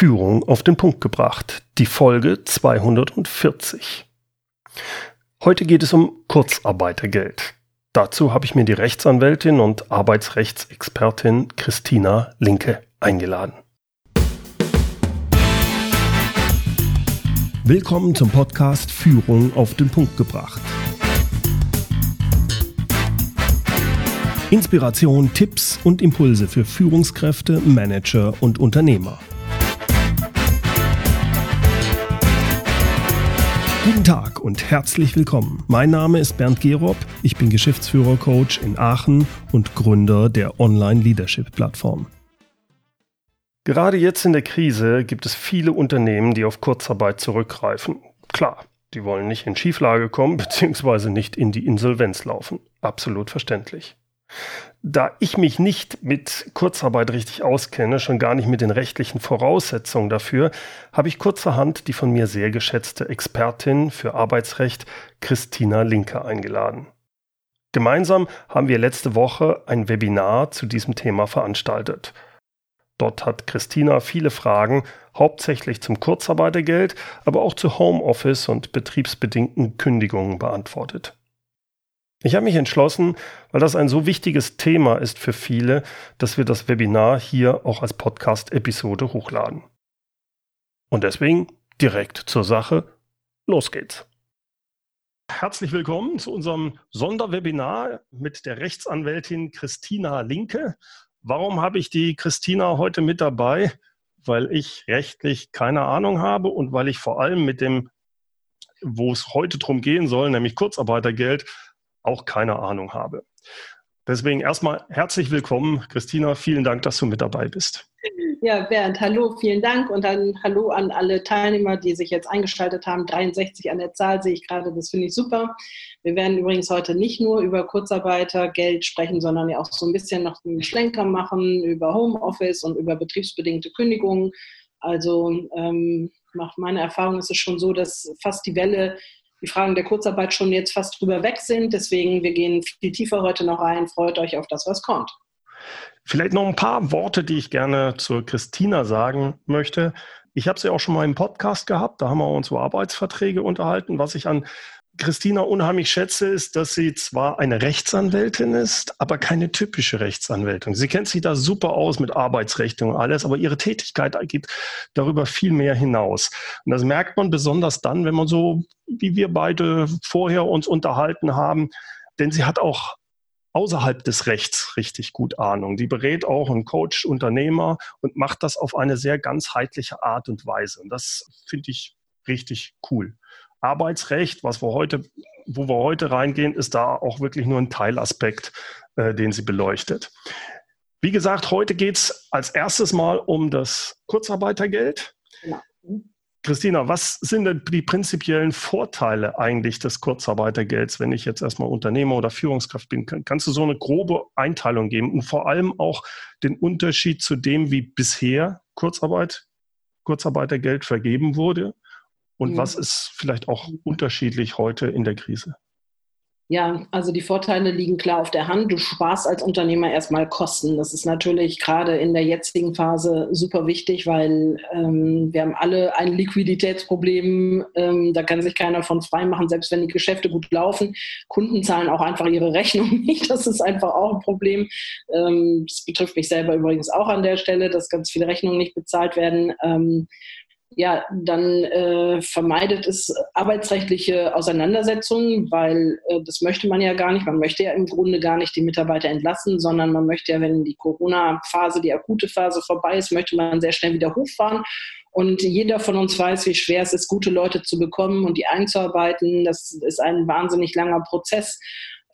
Führung auf den Punkt gebracht, die Folge 240. Heute geht es um Kurzarbeitergeld. Dazu habe ich mir die Rechtsanwältin und Arbeitsrechtsexpertin Christina Linke eingeladen. Willkommen zum Podcast Führung auf den Punkt gebracht. Inspiration, Tipps und Impulse für Führungskräfte, Manager und Unternehmer. Guten Tag und herzlich willkommen. Mein Name ist Bernd Gerob. Ich bin Geschäftsführer-Coach in Aachen und Gründer der Online-Leadership-Plattform. Gerade jetzt in der Krise gibt es viele Unternehmen, die auf Kurzarbeit zurückgreifen. Klar, die wollen nicht in Schieflage kommen bzw. nicht in die Insolvenz laufen. Absolut verständlich. Da ich mich nicht mit Kurzarbeit richtig auskenne, schon gar nicht mit den rechtlichen Voraussetzungen dafür, habe ich kurzerhand die von mir sehr geschätzte Expertin für Arbeitsrecht Christina Linke eingeladen. Gemeinsam haben wir letzte Woche ein Webinar zu diesem Thema veranstaltet. Dort hat Christina viele Fragen, hauptsächlich zum Kurzarbeitergeld, aber auch zu Homeoffice und betriebsbedingten Kündigungen beantwortet. Ich habe mich entschlossen, weil das ein so wichtiges Thema ist für viele, dass wir das Webinar hier auch als Podcast-Episode hochladen. Und deswegen direkt zur Sache. Los geht's. Herzlich willkommen zu unserem Sonderwebinar mit der Rechtsanwältin Christina Linke. Warum habe ich die Christina heute mit dabei? Weil ich rechtlich keine Ahnung habe und weil ich vor allem mit dem, wo es heute drum gehen soll, nämlich Kurzarbeitergeld, auch keine Ahnung habe. Deswegen erstmal herzlich willkommen, Christina. Vielen Dank, dass du mit dabei bist. Ja, Bernd, hallo, vielen Dank und dann hallo an alle Teilnehmer, die sich jetzt eingeschaltet haben. 63 an der Zahl sehe ich gerade, das finde ich super. Wir werden übrigens heute nicht nur über Kurzarbeitergeld sprechen, sondern ja auch so ein bisschen noch einen Schlenker machen über Homeoffice und über betriebsbedingte Kündigungen. Also ähm, nach meiner Erfahrung ist es schon so, dass fast die Welle die Fragen der Kurzarbeit schon jetzt fast drüber weg sind. Deswegen, wir gehen viel tiefer heute noch rein. Freut euch auf das, was kommt. Vielleicht noch ein paar Worte, die ich gerne zur Christina sagen möchte. Ich habe sie auch schon mal im Podcast gehabt, da haben wir uns über Arbeitsverträge unterhalten. Was ich an Christina unheimlich schätze, ist, dass sie zwar eine Rechtsanwältin ist, aber keine typische Rechtsanwältin. Sie kennt sich da super aus mit Arbeitsrecht und alles, aber ihre Tätigkeit geht darüber viel mehr hinaus. Und das merkt man besonders dann, wenn man so, wie wir beide vorher uns unterhalten haben, denn sie hat auch außerhalb des Rechts richtig gut Ahnung. Die berät auch und coacht Unternehmer und macht das auf eine sehr ganzheitliche Art und Weise. Und das finde ich richtig cool. Arbeitsrecht, was wir heute, wo wir heute reingehen, ist da auch wirklich nur ein Teilaspekt, äh, den sie beleuchtet. Wie gesagt, heute geht es als erstes mal um das Kurzarbeitergeld. Ja. Christina, was sind denn die prinzipiellen Vorteile eigentlich des Kurzarbeitergelds, wenn ich jetzt erstmal Unternehmer oder Führungskraft bin? Kannst du so eine grobe Einteilung geben und vor allem auch den Unterschied zu dem, wie bisher Kurzarbeit, Kurzarbeitergeld vergeben wurde und mhm. was ist vielleicht auch unterschiedlich heute in der Krise? Ja, also die Vorteile liegen klar auf der Hand. Du sparst als Unternehmer erstmal Kosten. Das ist natürlich gerade in der jetzigen Phase super wichtig, weil ähm, wir haben alle ein Liquiditätsproblem. Ähm, da kann sich keiner von frei machen, selbst wenn die Geschäfte gut laufen. Kunden zahlen auch einfach ihre Rechnung nicht. Das ist einfach auch ein Problem. Ähm, das betrifft mich selber übrigens auch an der Stelle, dass ganz viele Rechnungen nicht bezahlt werden. Ähm, ja, dann äh, vermeidet es arbeitsrechtliche Auseinandersetzungen, weil äh, das möchte man ja gar nicht. Man möchte ja im Grunde gar nicht die Mitarbeiter entlassen, sondern man möchte ja, wenn die Corona-Phase, die akute Phase vorbei ist, möchte man sehr schnell wieder hochfahren. Und jeder von uns weiß, wie schwer es ist, gute Leute zu bekommen und die einzuarbeiten. Das ist ein wahnsinnig langer Prozess.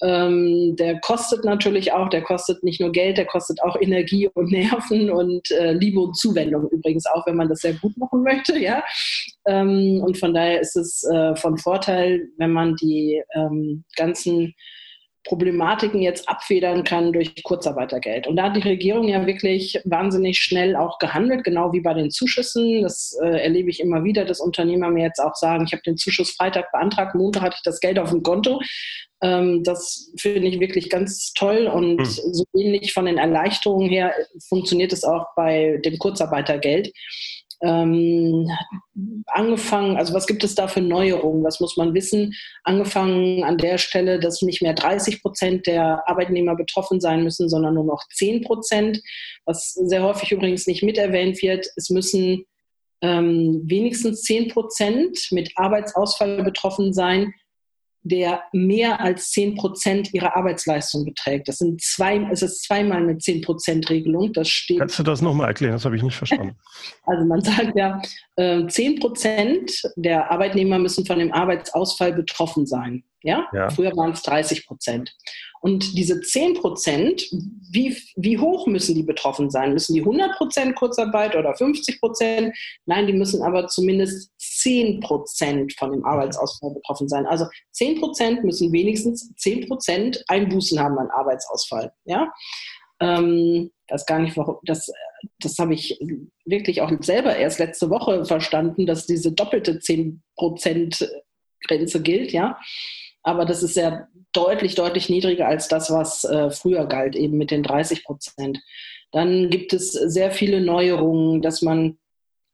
Ähm, der kostet natürlich auch, der kostet nicht nur Geld, der kostet auch Energie und Nerven und äh, Liebe und Zuwendung übrigens auch, wenn man das sehr gut machen möchte, ja. Ähm, und von daher ist es äh, von Vorteil, wenn man die ähm, ganzen Problematiken jetzt abfedern kann durch Kurzarbeitergeld. Und da hat die Regierung ja wirklich wahnsinnig schnell auch gehandelt, genau wie bei den Zuschüssen. Das äh, erlebe ich immer wieder, dass Unternehmer mir jetzt auch sagen, ich habe den Zuschuss Freitag beantragt, Montag hatte ich das Geld auf dem Konto. Ähm, das finde ich wirklich ganz toll und mhm. so ähnlich von den Erleichterungen her funktioniert es auch bei dem Kurzarbeitergeld. Ähm, angefangen, also was gibt es da für Neuerungen? Was muss man wissen? Angefangen an der Stelle, dass nicht mehr 30 Prozent der Arbeitnehmer betroffen sein müssen, sondern nur noch 10 Prozent. Was sehr häufig übrigens nicht mit erwähnt wird, es müssen ähm, wenigstens 10 Prozent mit Arbeitsausfall betroffen sein, der mehr als 10 Prozent ihrer Arbeitsleistung beträgt. Das sind zwei, es ist zweimal eine 10 Prozent Regelung. Das steht. Kannst du das nochmal erklären? Das habe ich nicht verstanden. Also man sagt ja, 10 ähm, Prozent der Arbeitnehmer müssen von dem Arbeitsausfall betroffen sein. Ja? ja. Früher waren es 30 Prozent. Und diese 10 Prozent, wie, wie hoch müssen die betroffen sein? Müssen die 100 Prozent Kurzarbeit oder 50 Prozent? Nein, die müssen aber zumindest 10 Prozent von dem Arbeitsausfall betroffen sein. Also 10 Prozent müssen wenigstens 10 Prozent Einbußen haben an Arbeitsausfall. Ja? Ähm, das gar nicht, warum, das, das habe ich wirklich auch selber erst letzte Woche verstanden, dass diese doppelte 10 Prozent Grenze gilt, ja. Aber das ist sehr deutlich, deutlich niedriger als das, was äh, früher galt, eben mit den 30 Prozent. Dann gibt es sehr viele Neuerungen, dass man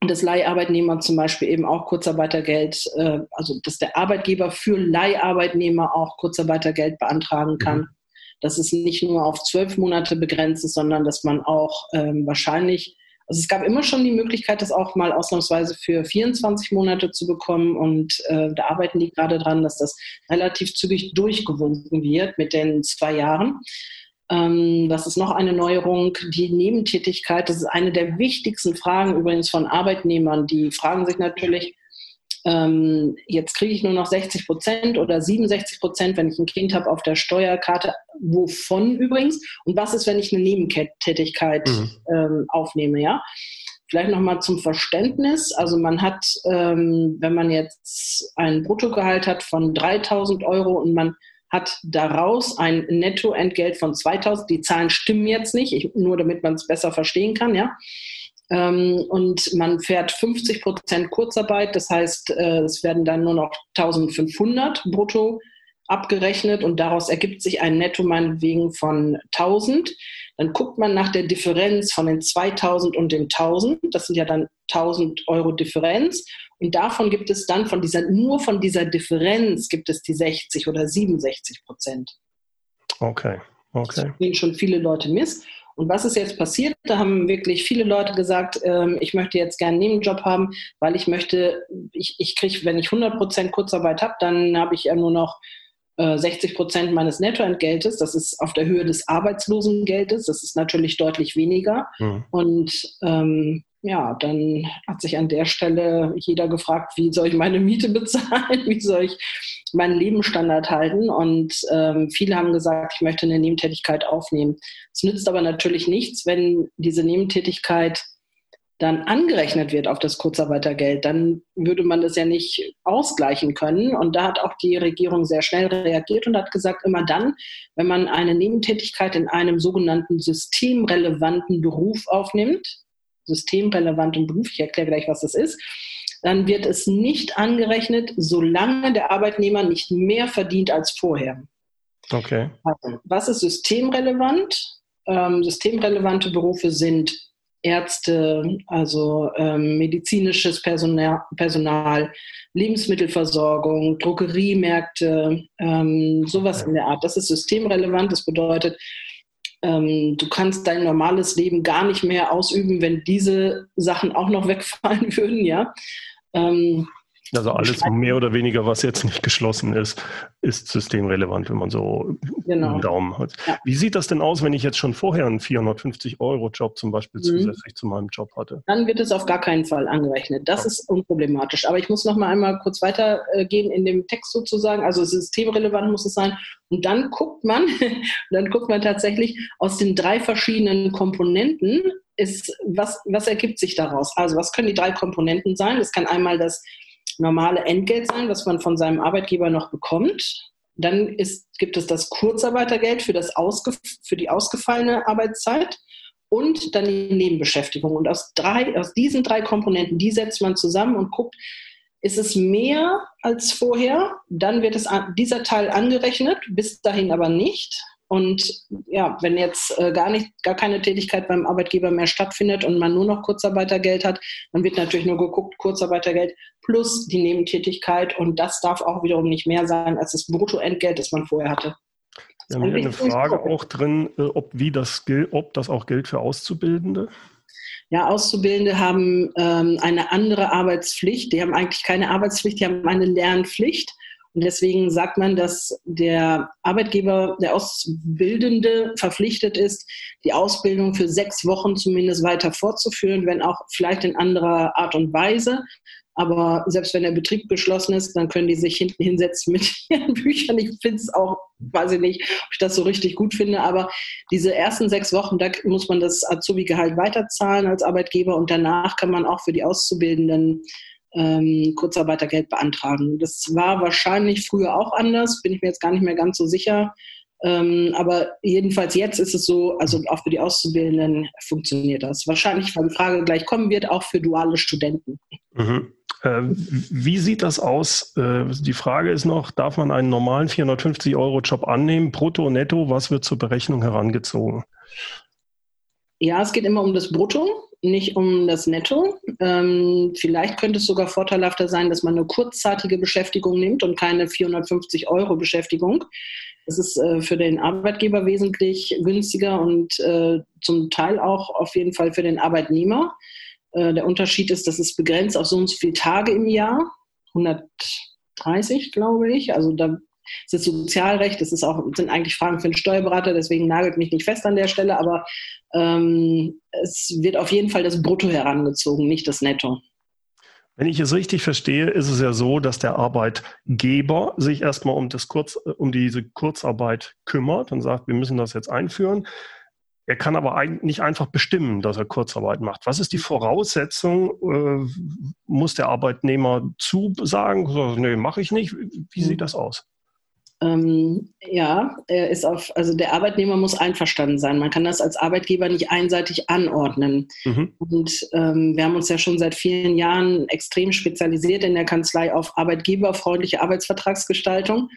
das Leiharbeitnehmer zum Beispiel eben auch Kurzarbeitergeld, äh, also dass der Arbeitgeber für Leiharbeitnehmer auch Kurzarbeitergeld beantragen kann. Mhm. Dass es nicht nur auf zwölf Monate begrenzt ist, sondern dass man auch ähm, wahrscheinlich also es gab immer schon die Möglichkeit, das auch mal ausnahmsweise für 24 Monate zu bekommen. Und äh, da arbeiten die gerade dran, dass das relativ zügig durchgewunken wird mit den zwei Jahren. Ähm, das ist noch eine Neuerung. Die Nebentätigkeit, das ist eine der wichtigsten Fragen übrigens von Arbeitnehmern. Die fragen sich natürlich, ähm, jetzt kriege ich nur noch 60 Prozent oder 67 Prozent, wenn ich ein Kind habe auf der Steuerkarte. Wovon übrigens? Und was ist, wenn ich eine Nebentätigkeit mhm. ähm, aufnehme? Ja. Vielleicht nochmal zum Verständnis. Also man hat, ähm, wenn man jetzt ein Bruttogehalt hat von 3000 Euro und man hat daraus ein Nettoentgelt von 2000. Die Zahlen stimmen jetzt nicht, ich, nur damit man es besser verstehen kann, ja. Ähm, und man fährt 50 Prozent Kurzarbeit, das heißt, äh, es werden dann nur noch 1500 brutto abgerechnet und daraus ergibt sich ein Netto meinetwegen von 1000. Dann guckt man nach der Differenz von den 2000 und den 1000. Das sind ja dann 1000 Euro Differenz. Und davon gibt es dann von dieser, nur von dieser Differenz gibt es die 60 oder 67 Prozent. Okay, okay. Das gehen schon viele Leute miss. Und was ist jetzt passiert? Da haben wirklich viele Leute gesagt, ähm, ich möchte jetzt gerne einen Nebenjob haben, weil ich möchte, ich, ich kriege, wenn ich 100 Prozent Kurzarbeit habe, dann habe ich ja nur noch äh, 60 Prozent meines Nettoentgeltes. Das ist auf der Höhe des Arbeitslosengeldes. Das ist natürlich deutlich weniger. Mhm. Und ähm, ja, dann hat sich an der Stelle jeder gefragt, wie soll ich meine Miete bezahlen? Wie soll ich meinen Lebensstandard halten. Und ähm, viele haben gesagt, ich möchte eine Nebentätigkeit aufnehmen. Es nützt aber natürlich nichts, wenn diese Nebentätigkeit dann angerechnet wird auf das Kurzarbeitergeld, dann würde man das ja nicht ausgleichen können. Und da hat auch die Regierung sehr schnell reagiert und hat gesagt, immer dann, wenn man eine Nebentätigkeit in einem sogenannten systemrelevanten Beruf aufnimmt, systemrelevanten Beruf, ich erkläre gleich, was das ist, dann wird es nicht angerechnet, solange der Arbeitnehmer nicht mehr verdient als vorher. Okay. Also, was ist systemrelevant? Ähm, systemrelevante Berufe sind Ärzte, also ähm, medizinisches Personal, Personal, Lebensmittelversorgung, Drogeriemärkte, ähm, sowas in der Art. Das ist systemrelevant. Das bedeutet, ähm, du kannst dein normales Leben gar nicht mehr ausüben, wenn diese Sachen auch noch wegfallen würden, ja. Ähm, also alles mehr oder weniger, was jetzt nicht geschlossen ist, ist systemrelevant, wenn man so genau. einen Daumen hat. Ja. Wie sieht das denn aus, wenn ich jetzt schon vorher einen 450-Euro-Job zum Beispiel mhm. zusätzlich zu meinem Job hatte? Dann wird es auf gar keinen Fall angerechnet. Das ja. ist unproblematisch. Aber ich muss noch mal einmal kurz weitergehen in dem Text sozusagen. Also systemrelevant muss es sein. Und dann guckt man, dann guckt man tatsächlich aus den drei verschiedenen Komponenten ist, was, was ergibt sich daraus? Also was können die drei Komponenten sein? Das kann einmal das normale Entgelt sein, was man von seinem Arbeitgeber noch bekommt. Dann ist, gibt es das Kurzarbeitergeld für, das ausge, für die ausgefallene Arbeitszeit und dann die Nebenbeschäftigung. Und aus, drei, aus diesen drei Komponenten, die setzt man zusammen und guckt, ist es mehr als vorher, dann wird es dieser Teil angerechnet, bis dahin aber nicht. Und ja, wenn jetzt äh, gar nicht, gar keine Tätigkeit beim Arbeitgeber mehr stattfindet und man nur noch Kurzarbeitergeld hat, dann wird natürlich nur geguckt, Kurzarbeitergeld plus die Nebentätigkeit und das darf auch wiederum nicht mehr sein als das Bruttoentgelt, das man vorher hatte. Wir haben hier eine Frage auch drin, äh, ob, wie das, ob das auch gilt für Auszubildende. Ja, Auszubildende haben ähm, eine andere Arbeitspflicht. Die haben eigentlich keine Arbeitspflicht, die haben eine Lernpflicht. Und deswegen sagt man, dass der Arbeitgeber, der Ausbildende verpflichtet ist, die Ausbildung für sechs Wochen zumindest weiter fortzuführen, wenn auch vielleicht in anderer Art und Weise. Aber selbst wenn der Betrieb geschlossen ist, dann können die sich hinten hinsetzen mit ihren Büchern. Ich finde es auch, weiß ich nicht, ob ich das so richtig gut finde. Aber diese ersten sechs Wochen, da muss man das Azubi-Gehalt weiterzahlen als Arbeitgeber und danach kann man auch für die Auszubildenden ähm, Kurzarbeitergeld beantragen. Das war wahrscheinlich früher auch anders, bin ich mir jetzt gar nicht mehr ganz so sicher. Ähm, aber jedenfalls jetzt ist es so, also auch für die Auszubildenden funktioniert das. Wahrscheinlich, weil die Frage gleich kommen wird, auch für duale Studenten. Mhm. Äh, wie sieht das aus? Äh, die Frage ist noch, darf man einen normalen 450 Euro Job annehmen, brutto, netto? Was wird zur Berechnung herangezogen? Ja, es geht immer um das Brutto nicht um das Netto. Ähm, vielleicht könnte es sogar vorteilhafter sein, dass man eine kurzzeitige Beschäftigung nimmt und keine 450 Euro Beschäftigung. Das ist äh, für den Arbeitgeber wesentlich günstiger und äh, zum Teil auch auf jeden Fall für den Arbeitnehmer. Äh, der Unterschied ist, dass es begrenzt auf so und so viele Tage im Jahr, 130 glaube ich. Also da es ist Sozialrecht, das ist auch, sind eigentlich Fragen für einen Steuerberater, deswegen nagelt mich nicht fest an der Stelle, aber ähm, es wird auf jeden Fall das Brutto herangezogen, nicht das Netto. Wenn ich es richtig verstehe, ist es ja so, dass der Arbeitgeber sich erstmal um, das Kurz, um diese Kurzarbeit kümmert und sagt, wir müssen das jetzt einführen. Er kann aber nicht einfach bestimmen, dass er Kurzarbeit macht. Was ist die Voraussetzung? Äh, muss der Arbeitnehmer zusagen? Nee, mache ich nicht. Wie sieht das aus? Ähm, ja, er ist auf, also der Arbeitnehmer muss einverstanden sein. Man kann das als Arbeitgeber nicht einseitig anordnen. Mhm. Und ähm, wir haben uns ja schon seit vielen Jahren extrem spezialisiert in der Kanzlei auf arbeitgeberfreundliche Arbeitsvertragsgestaltung.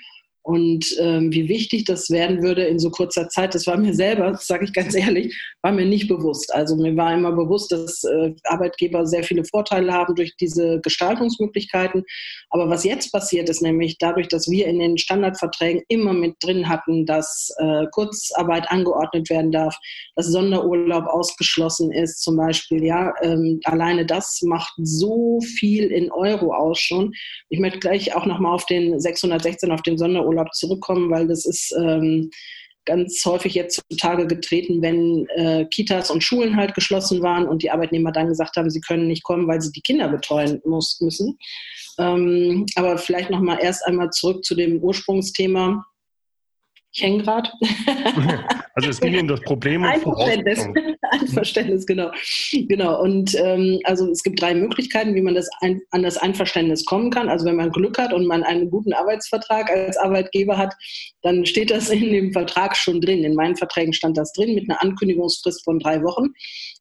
Und ähm, wie wichtig das werden würde in so kurzer Zeit, das war mir selber, sage ich ganz ehrlich, war mir nicht bewusst. Also mir war immer bewusst, dass äh, Arbeitgeber sehr viele Vorteile haben durch diese Gestaltungsmöglichkeiten. Aber was jetzt passiert ist, nämlich dadurch, dass wir in den Standardverträgen immer mit drin hatten, dass äh, Kurzarbeit angeordnet werden darf, dass Sonderurlaub ausgeschlossen ist zum Beispiel, ja, ähm, alleine das macht so viel in Euro aus schon. Ich möchte gleich auch nochmal auf den 616, auf den Sonderurlaub Urlaub zurückkommen, weil das ist ähm, ganz häufig jetzt zutage getreten, wenn äh, Kitas und Schulen halt geschlossen waren und die Arbeitnehmer dann gesagt haben, sie können nicht kommen, weil sie die Kinder betreuen muss, müssen. Ähm, aber vielleicht noch mal erst einmal zurück zu dem Ursprungsthema ich hänge gerade. Also es ging um das Problem und Einverständnis. Einverständnis, genau. Genau. Und ähm, also es gibt drei Möglichkeiten, wie man das ein, an das Einverständnis kommen kann. Also wenn man Glück hat und man einen guten Arbeitsvertrag als Arbeitgeber hat, dann steht das in dem Vertrag schon drin. In meinen Verträgen stand das drin mit einer Ankündigungsfrist von drei Wochen.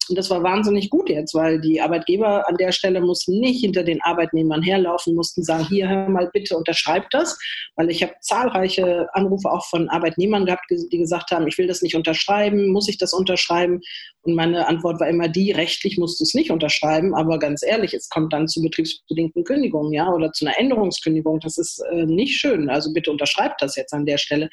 Und das war wahnsinnig gut jetzt, weil die Arbeitgeber an der Stelle mussten nicht hinter den Arbeitnehmern herlaufen, mussten sagen, hier, hör mal bitte, unterschreib das. Weil ich habe zahlreiche Anrufe auch von Arbeitnehmern gehabt, die gesagt haben, ich will das nicht unterschreiben, muss ich das unterschreiben? Und meine Antwort war immer die, rechtlich musst du es nicht unterschreiben, aber ganz ehrlich, es kommt dann zu betriebsbedingten Kündigungen, ja, oder zu einer Änderungskündigung. Das ist äh, nicht schön. Also bitte unterschreibt das jetzt an der Stelle.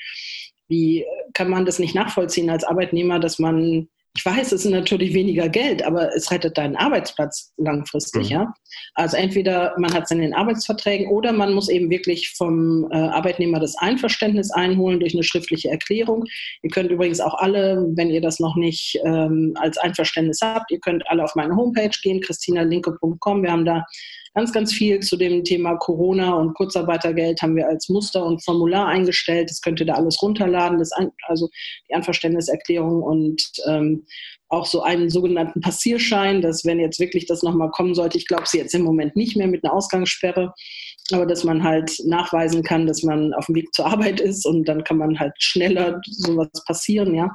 Wie kann man das nicht nachvollziehen als Arbeitnehmer, dass man ich weiß, es ist natürlich weniger Geld, aber es rettet deinen Arbeitsplatz langfristig, mhm. ja. Also entweder man hat es in den Arbeitsverträgen oder man muss eben wirklich vom äh, Arbeitnehmer das Einverständnis einholen durch eine schriftliche Erklärung. Ihr könnt übrigens auch alle, wenn ihr das noch nicht ähm, als Einverständnis habt, ihr könnt alle auf meine Homepage gehen, christinalinke.com. Wir haben da ganz, ganz viel zu dem Thema Corona und Kurzarbeitergeld haben wir als Muster und Formular eingestellt. Das könnt ihr da alles runterladen, das also die Einverständniserklärung und ähm, auch so einen sogenannten Passierschein, dass wenn jetzt wirklich das nochmal kommen sollte, ich glaube sie jetzt im Moment nicht mehr mit einer Ausgangssperre, aber dass man halt nachweisen kann, dass man auf dem Weg zur Arbeit ist und dann kann man halt schneller sowas passieren, ja.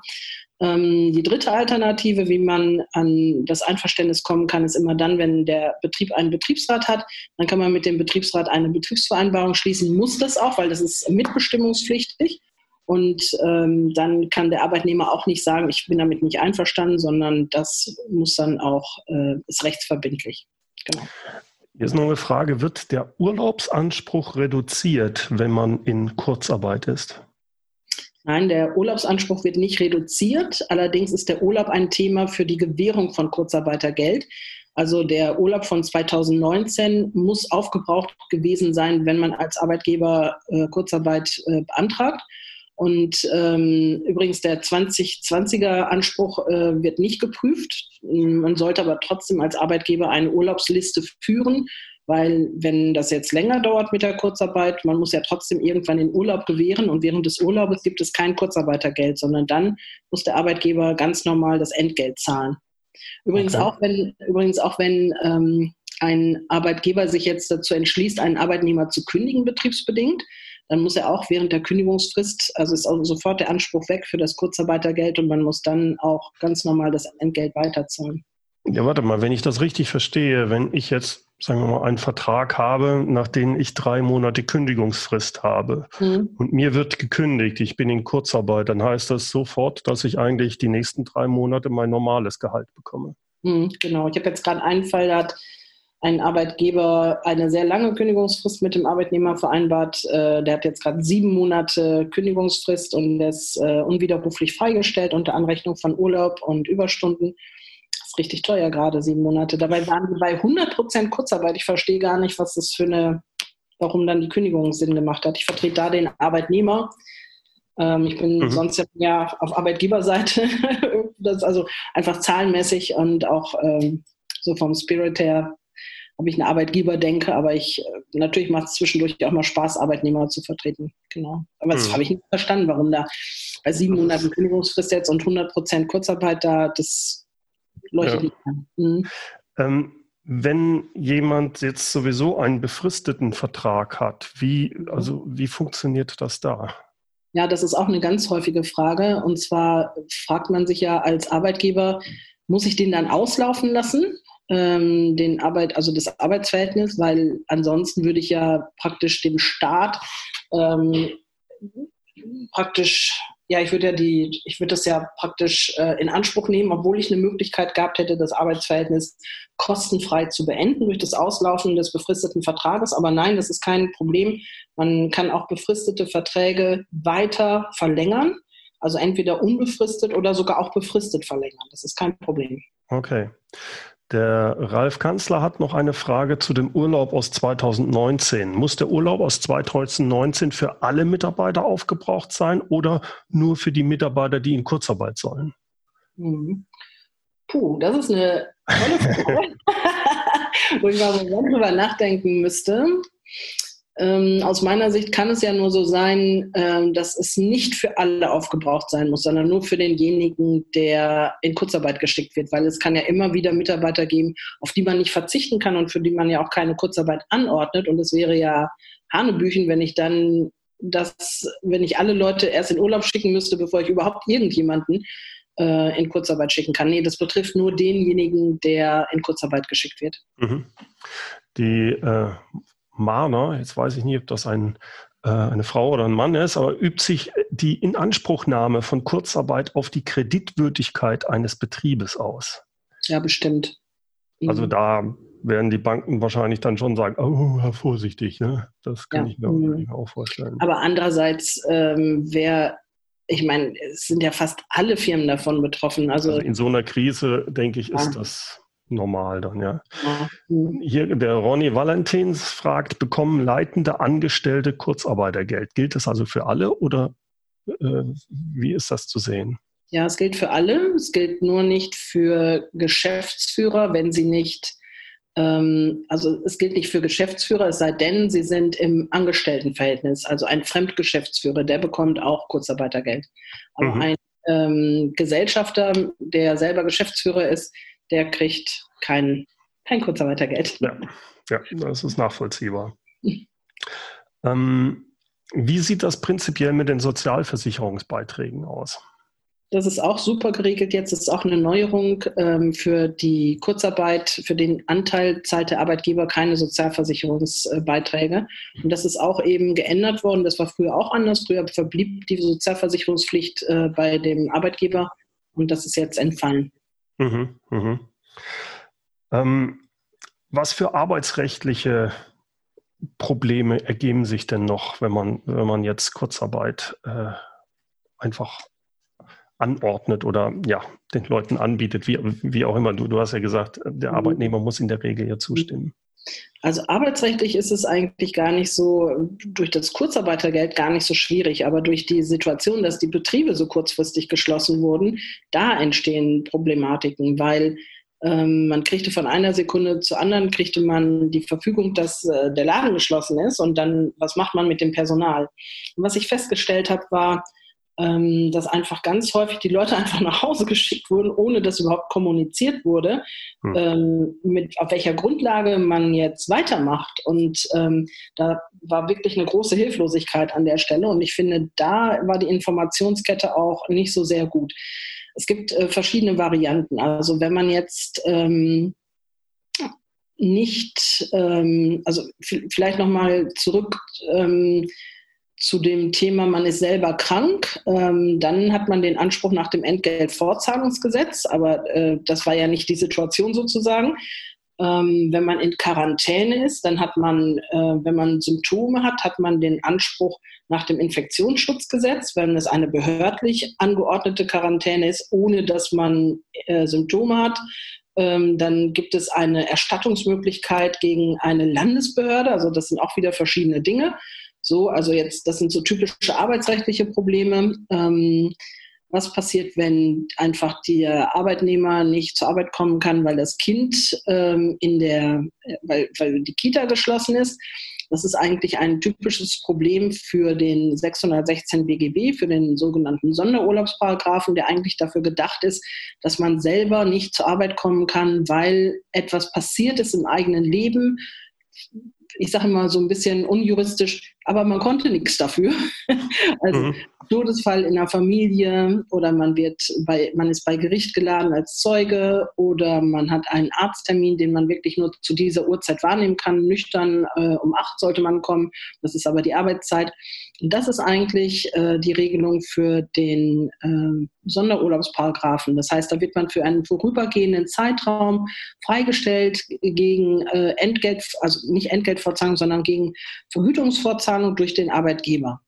Ähm, die dritte Alternative, wie man an das Einverständnis kommen kann, ist immer dann, wenn der Betrieb einen Betriebsrat hat. Dann kann man mit dem Betriebsrat eine Betriebsvereinbarung schließen, muss das auch, weil das ist mitbestimmungspflichtig. Und ähm, dann kann der Arbeitnehmer auch nicht sagen, ich bin damit nicht einverstanden, sondern das muss dann auch, äh, ist rechtsverbindlich. Genau. Ist noch eine Frage, wird der Urlaubsanspruch reduziert, wenn man in Kurzarbeit ist? Nein, der Urlaubsanspruch wird nicht reduziert. Allerdings ist der Urlaub ein Thema für die Gewährung von Kurzarbeitergeld. Also der Urlaub von 2019 muss aufgebraucht gewesen sein, wenn man als Arbeitgeber äh, Kurzarbeit äh, beantragt. Und ähm, übrigens der 2020er Anspruch äh, wird nicht geprüft. Man sollte aber trotzdem als Arbeitgeber eine Urlaubsliste führen, weil wenn das jetzt länger dauert mit der Kurzarbeit, man muss ja trotzdem irgendwann den Urlaub gewähren und während des Urlaubes gibt es kein Kurzarbeitergeld, sondern dann muss der Arbeitgeber ganz normal das Entgelt zahlen. Übrigens okay. auch wenn, übrigens auch wenn ähm, ein Arbeitgeber sich jetzt dazu entschließt, einen Arbeitnehmer zu kündigen, betriebsbedingt, dann muss er auch während der Kündigungsfrist, also ist auch sofort der Anspruch weg für das Kurzarbeitergeld und man muss dann auch ganz normal das Entgelt weiterzahlen. Ja, warte mal, wenn ich das richtig verstehe, wenn ich jetzt, sagen wir mal, einen Vertrag habe, nach dem ich drei Monate Kündigungsfrist habe mhm. und mir wird gekündigt, ich bin in Kurzarbeit, dann heißt das sofort, dass ich eigentlich die nächsten drei Monate mein normales Gehalt bekomme. Mhm, genau, ich habe jetzt gerade einen Fall, da hat ein Arbeitgeber eine sehr lange Kündigungsfrist mit dem Arbeitnehmer vereinbart. Äh, der hat jetzt gerade sieben Monate Kündigungsfrist und ist äh, unwiderruflich freigestellt unter Anrechnung von Urlaub und Überstunden. Ist richtig teuer gerade, sieben Monate. Dabei waren wir bei 100 Prozent Kurzarbeit. Ich verstehe gar nicht, was das für eine, warum dann die Kündigung Sinn gemacht hat. Ich vertrete da den Arbeitnehmer. Ähm, ich bin mhm. sonst ja auf Arbeitgeberseite. also einfach zahlenmäßig und auch ähm, so vom Spirit her ob ich einen Arbeitgeber denke, aber ich äh, natürlich macht es zwischendurch auch mal Spaß, Arbeitnehmer zu vertreten. Genau. Aber das hm. habe ich nicht verstanden, warum da bei sieben Monaten Kündigungsfrist jetzt und 100 Prozent Kurzarbeit da, das leuchtet ja. an. Mhm. Ähm, wenn jemand jetzt sowieso einen befristeten Vertrag hat, wie, also wie funktioniert das da? Ja, das ist auch eine ganz häufige Frage. Und zwar fragt man sich ja als Arbeitgeber, muss ich den dann auslaufen lassen? ähm, den Arbeit, also das Arbeitsverhältnis, weil ansonsten würde ich ja praktisch dem Staat ähm, praktisch, ja, ich würde ja die, ich würde das ja praktisch äh, in Anspruch nehmen, obwohl ich eine Möglichkeit gehabt hätte, das Arbeitsverhältnis kostenfrei zu beenden durch das Auslaufen des befristeten Vertrages. Aber nein, das ist kein Problem. Man kann auch befristete Verträge weiter verlängern. Also entweder unbefristet oder sogar auch befristet verlängern. Das ist kein Problem. Okay. Der Ralf Kanzler hat noch eine Frage zu dem Urlaub aus 2019. Muss der Urlaub aus 2019 für alle Mitarbeiter aufgebraucht sein oder nur für die Mitarbeiter, die in Kurzarbeit sollen? Mhm. Puh, das ist eine tolle Frage, wo ich mal drüber nachdenken müsste. Ähm, aus meiner Sicht kann es ja nur so sein, ähm, dass es nicht für alle aufgebraucht sein muss, sondern nur für denjenigen, der in Kurzarbeit geschickt wird, weil es kann ja immer wieder Mitarbeiter geben, auf die man nicht verzichten kann und für die man ja auch keine Kurzarbeit anordnet. Und es wäre ja Hanebüchen, wenn ich dann das, wenn ich alle Leute erst in Urlaub schicken müsste, bevor ich überhaupt irgendjemanden äh, in Kurzarbeit schicken kann. Nee, das betrifft nur denjenigen, der in Kurzarbeit geschickt wird. Mhm. Die äh, Mahner, jetzt weiß ich nicht, ob das ein, äh, eine Frau oder ein Mann ist, aber übt sich die Inanspruchnahme von Kurzarbeit auf die Kreditwürdigkeit eines Betriebes aus. Ja, bestimmt. Mhm. Also da werden die Banken wahrscheinlich dann schon sagen, oh, vorsichtig, ne? Das kann ja. ich, mir, mhm. auch vorstellen. Aber andererseits, ähm, wer ich meine, es sind ja fast alle Firmen davon betroffen. Also, also in so einer Krise, denke ich, ist ja. das normal dann, ja. Hier der Ronny Valentins fragt, bekommen leitende Angestellte Kurzarbeitergeld? Gilt das also für alle oder äh, wie ist das zu sehen? Ja, es gilt für alle. Es gilt nur nicht für Geschäftsführer, wenn sie nicht, ähm, also es gilt nicht für Geschäftsführer, es sei denn, sie sind im Angestelltenverhältnis. Also ein Fremdgeschäftsführer, der bekommt auch Kurzarbeitergeld. Aber mhm. ein ähm, Gesellschafter, der selber Geschäftsführer ist, der kriegt kein, kein Kurzarbeitergeld. Ja, ja das ist nachvollziehbar. ähm, wie sieht das prinzipiell mit den Sozialversicherungsbeiträgen aus? Das ist auch super geregelt. Jetzt ist auch eine Neuerung ähm, für die Kurzarbeit, für den Anteil zahlt der Arbeitgeber keine Sozialversicherungsbeiträge. Und das ist auch eben geändert worden. Das war früher auch anders. Früher verblieb die Sozialversicherungspflicht äh, bei dem Arbeitgeber und das ist jetzt entfallen. Mhm, mh. ähm, was für arbeitsrechtliche Probleme ergeben sich denn noch, wenn man, wenn man jetzt Kurzarbeit äh, einfach anordnet oder ja, den Leuten anbietet, wie, wie auch immer. Du, du hast ja gesagt, der mhm. Arbeitnehmer muss in der Regel ja zustimmen. Also arbeitsrechtlich ist es eigentlich gar nicht so, durch das Kurzarbeitergeld gar nicht so schwierig, aber durch die Situation, dass die Betriebe so kurzfristig geschlossen wurden, da entstehen Problematiken, weil ähm, man kriegte von einer Sekunde zur anderen, kriegte man die Verfügung, dass äh, der Laden geschlossen ist und dann, was macht man mit dem Personal? Und was ich festgestellt habe, war, ähm, dass einfach ganz häufig die Leute einfach nach Hause geschickt wurden, ohne dass überhaupt kommuniziert wurde, hm. ähm, mit auf welcher Grundlage man jetzt weitermacht. Und ähm, da war wirklich eine große Hilflosigkeit an der Stelle. Und ich finde, da war die Informationskette auch nicht so sehr gut. Es gibt äh, verschiedene Varianten. Also wenn man jetzt ähm, nicht, ähm, also vielleicht nochmal zurück ähm, zu dem Thema, man ist selber krank, ähm, dann hat man den Anspruch nach dem Entgeltvorzahlungsgesetz, aber äh, das war ja nicht die Situation sozusagen. Ähm, wenn man in Quarantäne ist, dann hat man, äh, wenn man Symptome hat, hat man den Anspruch nach dem Infektionsschutzgesetz, wenn es eine behördlich angeordnete Quarantäne ist, ohne dass man äh, Symptome hat, ähm, dann gibt es eine Erstattungsmöglichkeit gegen eine Landesbehörde. Also das sind auch wieder verschiedene Dinge. So, also jetzt, das sind so typische arbeitsrechtliche Probleme. Ähm, was passiert, wenn einfach der Arbeitnehmer nicht zur Arbeit kommen kann, weil das Kind ähm, in der, weil, weil die Kita geschlossen ist? Das ist eigentlich ein typisches Problem für den 616 BGB, für den sogenannten Sonderurlaubsparagraphen, der eigentlich dafür gedacht ist, dass man selber nicht zur Arbeit kommen kann, weil etwas passiert ist im eigenen Leben, ich sage immer so ein bisschen unjuristisch, aber man konnte nichts dafür. also mhm. Todesfall in der Familie oder man wird bei, man ist bei Gericht geladen als Zeuge oder man hat einen Arzttermin, den man wirklich nur zu dieser Uhrzeit wahrnehmen kann. Nüchtern äh, um acht sollte man kommen. Das ist aber die Arbeitszeit. Das ist eigentlich äh, die Regelung für den äh, Sonderurlaubsparagraphen. Das heißt, da wird man für einen vorübergehenden Zeitraum freigestellt gegen äh, Entgelt, also nicht Entgeltfortzahlung, sondern gegen Verhütungsfortzahlung durch den Arbeitgeber.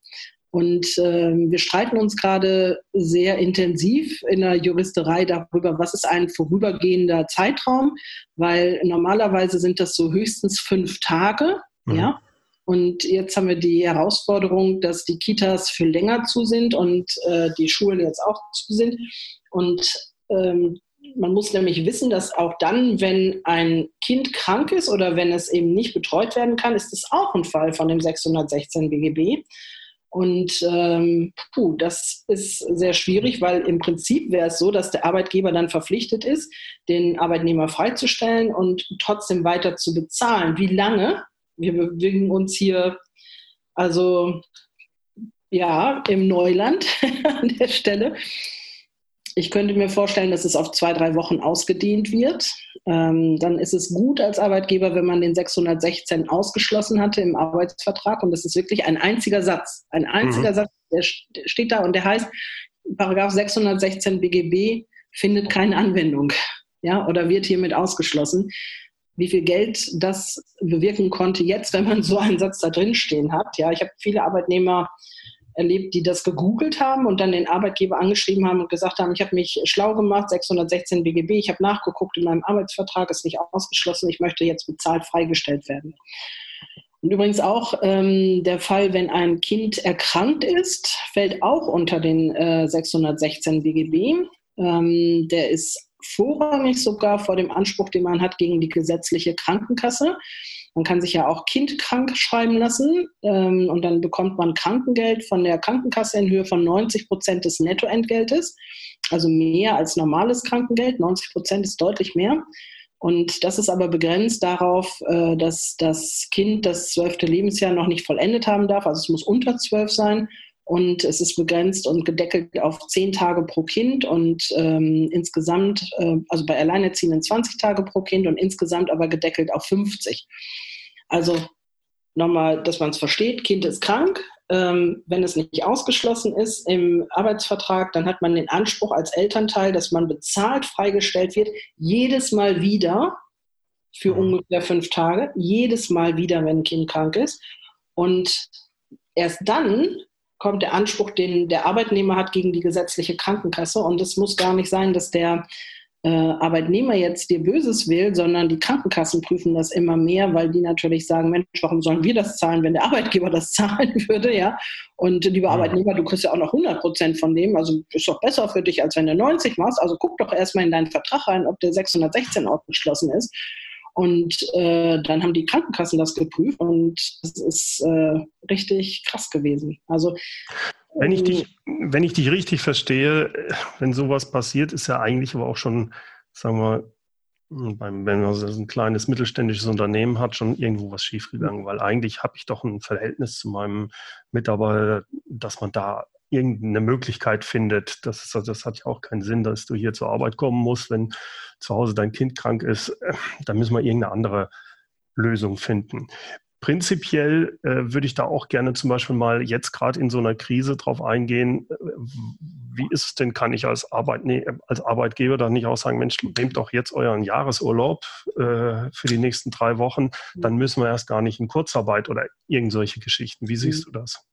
Und äh, wir streiten uns gerade sehr intensiv in der Juristerei darüber, was ist ein vorübergehender Zeitraum, weil normalerweise sind das so höchstens fünf Tage, mhm. ja. Und jetzt haben wir die Herausforderung, dass die Kitas viel länger zu sind und äh, die Schulen jetzt auch zu sind. Und ähm, man muss nämlich wissen, dass auch dann, wenn ein Kind krank ist oder wenn es eben nicht betreut werden kann, ist es auch ein Fall von dem 616 BGB. Und ähm, puh, das ist sehr schwierig, weil im Prinzip wäre es so, dass der Arbeitgeber dann verpflichtet ist, den Arbeitnehmer freizustellen und trotzdem weiter zu bezahlen. Wie lange? Wir bewegen uns hier also ja im Neuland an der Stelle. Ich könnte mir vorstellen, dass es auf zwei, drei Wochen ausgedehnt wird. Ähm, dann ist es gut als Arbeitgeber, wenn man den 616 ausgeschlossen hatte im Arbeitsvertrag. Und das ist wirklich ein einziger Satz. Ein einziger mhm. Satz, der steht da und der heißt, Paragraph 616 BGB findet keine Anwendung. Ja, oder wird hiermit ausgeschlossen wie viel Geld das bewirken konnte jetzt, wenn man so einen Satz da drin stehen hat. Ja, ich habe viele Arbeitnehmer erlebt, die das gegoogelt haben und dann den Arbeitgeber angeschrieben haben und gesagt haben, ich habe mich schlau gemacht, 616 BGB, ich habe nachgeguckt, in meinem Arbeitsvertrag ist nicht ausgeschlossen, ich möchte jetzt bezahlt freigestellt werden. Und übrigens auch ähm, der Fall, wenn ein Kind erkrankt ist, fällt auch unter den äh, 616 BGB. Ähm, der ist vorrangig sogar vor dem Anspruch, den man hat gegen die gesetzliche Krankenkasse. Man kann sich ja auch kindkrank schreiben lassen ähm, und dann bekommt man Krankengeld von der Krankenkasse in Höhe von 90 Prozent des Nettoentgeltes, also mehr als normales Krankengeld. 90 Prozent ist deutlich mehr. Und das ist aber begrenzt darauf, äh, dass das Kind das zwölfte Lebensjahr noch nicht vollendet haben darf. Also es muss unter zwölf sein und es ist begrenzt und gedeckelt auf zehn Tage pro Kind und ähm, insgesamt, äh, also bei Alleinerziehenden 20 Tage pro Kind und insgesamt aber gedeckelt auf 50. Also nochmal, dass man es versteht, Kind ist krank. Ähm, wenn es nicht ausgeschlossen ist im Arbeitsvertrag, dann hat man den Anspruch als Elternteil, dass man bezahlt freigestellt wird, jedes Mal wieder für mhm. ungefähr fünf Tage, jedes Mal wieder, wenn ein Kind krank ist. Und erst dann kommt der Anspruch, den der Arbeitnehmer hat gegen die gesetzliche Krankenkasse. Und es muss gar nicht sein, dass der äh, Arbeitnehmer jetzt dir Böses will, sondern die Krankenkassen prüfen das immer mehr, weil die natürlich sagen, Mensch, warum sollen wir das zahlen, wenn der Arbeitgeber das zahlen würde, ja? Und lieber Arbeitnehmer, du kriegst ja auch noch 100 Prozent von dem, also ist doch besser für dich, als wenn du 90 machst. Also guck doch erstmal in deinen Vertrag rein, ob der 616 ausgeschlossen ist. Und äh, dann haben die Krankenkassen das geprüft und es ist äh, richtig krass gewesen. Also wenn ich, dich, wenn ich dich richtig verstehe, wenn sowas passiert, ist ja eigentlich aber auch schon, sagen wir, wenn man so ein kleines mittelständisches Unternehmen hat, schon irgendwo was schiefgegangen, weil eigentlich habe ich doch ein Verhältnis zu meinem Mitarbeiter, dass man da irgendeine Möglichkeit findet. Das, ist, das hat ja auch keinen Sinn, dass du hier zur Arbeit kommen musst, wenn zu Hause dein Kind krank ist. Da müssen wir irgendeine andere Lösung finden. Prinzipiell äh, würde ich da auch gerne zum Beispiel mal jetzt gerade in so einer Krise drauf eingehen. Wie ist es denn, kann ich als, Arbeitne als Arbeitgeber dann nicht auch sagen, Mensch, nehmt doch jetzt euren Jahresurlaub äh, für die nächsten drei Wochen, dann müssen wir erst gar nicht in Kurzarbeit oder irgend solche Geschichten. Wie siehst mhm. du das?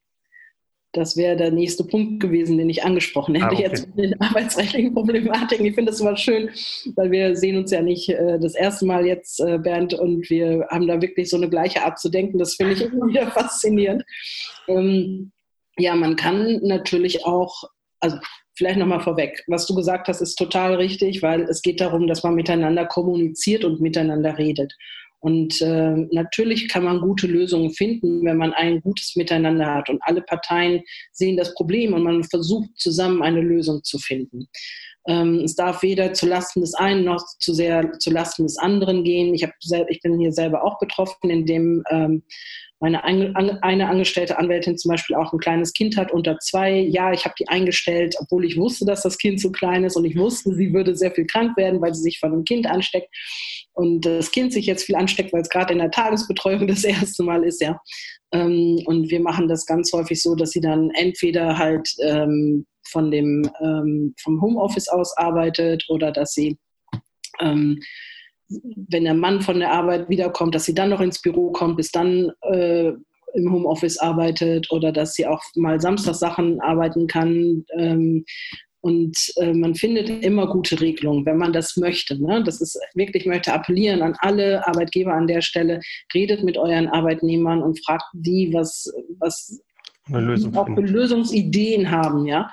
Das wäre der nächste Punkt gewesen, den ich angesprochen hätte, ah, okay. jetzt mit den arbeitsrechtlichen Problematiken. Ich finde das immer schön, weil wir sehen uns ja nicht äh, das erste Mal jetzt, äh, Bernd, und wir haben da wirklich so eine gleiche Art zu denken. Das finde ich immer wieder faszinierend. Ähm, ja, man kann natürlich auch, also vielleicht nochmal vorweg, was du gesagt hast, ist total richtig, weil es geht darum, dass man miteinander kommuniziert und miteinander redet. Und äh, natürlich kann man gute Lösungen finden, wenn man ein gutes Miteinander hat und alle Parteien sehen das Problem und man versucht zusammen eine Lösung zu finden. Ähm, es darf weder zu Lasten des einen noch zu sehr zu Lasten des anderen gehen. Ich, hab, ich bin hier selber auch betroffen, indem ähm, meine eine angestellte Anwältin zum Beispiel auch ein kleines Kind hat unter zwei. Ja, ich habe die eingestellt, obwohl ich wusste, dass das Kind zu klein ist und ich wusste, sie würde sehr viel krank werden, weil sie sich von einem Kind ansteckt und das Kind sich jetzt viel ansteckt, weil es gerade in der Tagesbetreuung das erste Mal ist, ja. Ähm, und wir machen das ganz häufig so, dass sie dann entweder halt ähm, von dem ähm, vom Homeoffice aus arbeitet oder dass sie ähm, wenn der Mann von der Arbeit wiederkommt, dass sie dann noch ins Büro kommt, bis dann äh, im Homeoffice arbeitet oder dass sie auch mal Samstagssachen arbeiten kann. Ähm, und äh, man findet immer gute Regelungen, wenn man das möchte. Ne? Das ist wirklich, ich möchte appellieren an alle Arbeitgeber an der Stelle, redet mit euren Arbeitnehmern und fragt die, was, was Lösung auch für Lösungsideen haben, ja.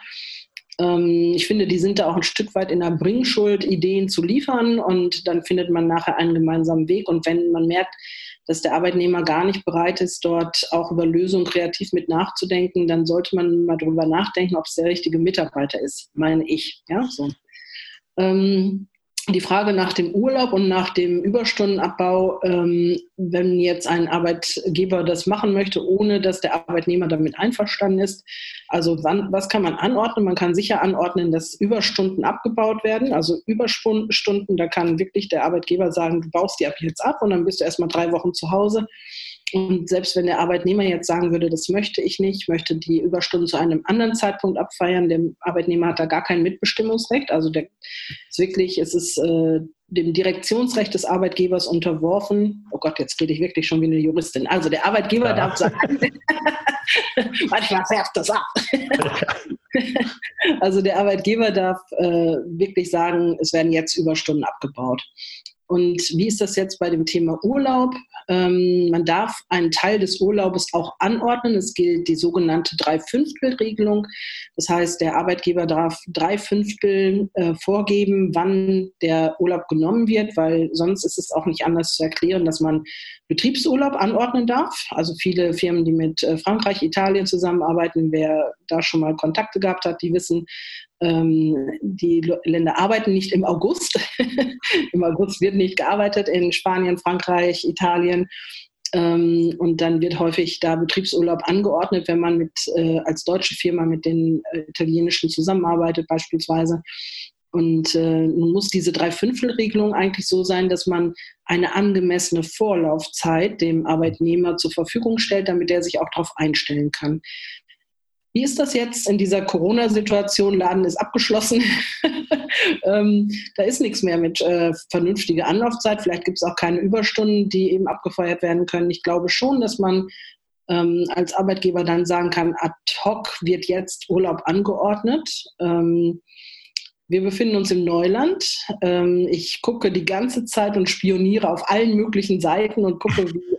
Ähm, ich finde, die sind da auch ein Stück weit in der Bringschuld, Ideen zu liefern und dann findet man nachher einen gemeinsamen Weg. Und wenn man merkt, dass der Arbeitnehmer gar nicht bereit ist, dort auch über Lösungen kreativ mit nachzudenken, dann sollte man mal darüber nachdenken, ob es der richtige Mitarbeiter ist, meine ich. Ja, so. Ähm, die Frage nach dem Urlaub und nach dem Überstundenabbau, ähm, wenn jetzt ein Arbeitgeber das machen möchte, ohne dass der Arbeitnehmer damit einverstanden ist. Also wann, was kann man anordnen? Man kann sicher anordnen, dass Überstunden abgebaut werden. Also Überstunden, da kann wirklich der Arbeitgeber sagen, du baust die ab jetzt ab und dann bist du erstmal drei Wochen zu Hause. Und selbst wenn der Arbeitnehmer jetzt sagen würde, das möchte ich nicht, möchte die Überstunden zu einem anderen Zeitpunkt abfeiern, der Arbeitnehmer hat da gar kein Mitbestimmungsrecht. Also der ist wirklich, es ist äh, dem Direktionsrecht des Arbeitgebers unterworfen. Oh Gott, jetzt rede ich wirklich schon wie eine Juristin. Also der Arbeitgeber ja. darf sagen, manchmal färbt das ab. also der Arbeitgeber darf äh, wirklich sagen, es werden jetzt Überstunden abgebaut. Und wie ist das jetzt bei dem Thema Urlaub? Ähm, man darf einen Teil des Urlaubes auch anordnen. Es gilt die sogenannte Dreifünftel-Regelung. Das heißt, der Arbeitgeber darf drei Fünftel äh, vorgeben, wann der Urlaub genommen wird, weil sonst ist es auch nicht anders zu erklären, dass man Betriebsurlaub anordnen darf. Also viele Firmen, die mit äh, Frankreich, Italien zusammenarbeiten, wer da schon mal Kontakte gehabt hat, die wissen, die Länder arbeiten nicht im August. Im August wird nicht gearbeitet in Spanien, Frankreich, Italien. Ähm, und dann wird häufig da Betriebsurlaub angeordnet, wenn man mit, äh, als deutsche Firma mit den äh, italienischen zusammenarbeitet beispielsweise. Und äh, nun muss diese Dreiviertelregelung eigentlich so sein, dass man eine angemessene Vorlaufzeit dem Arbeitnehmer zur Verfügung stellt, damit er sich auch darauf einstellen kann. Wie ist das jetzt in dieser Corona-Situation? Laden ist abgeschlossen. ähm, da ist nichts mehr mit äh, vernünftiger Anlaufzeit. Vielleicht gibt es auch keine Überstunden, die eben abgefeuert werden können. Ich glaube schon, dass man ähm, als Arbeitgeber dann sagen kann, ad hoc wird jetzt Urlaub angeordnet. Ähm, wir befinden uns im Neuland. Ähm, ich gucke die ganze Zeit und spioniere auf allen möglichen Seiten und gucke, wie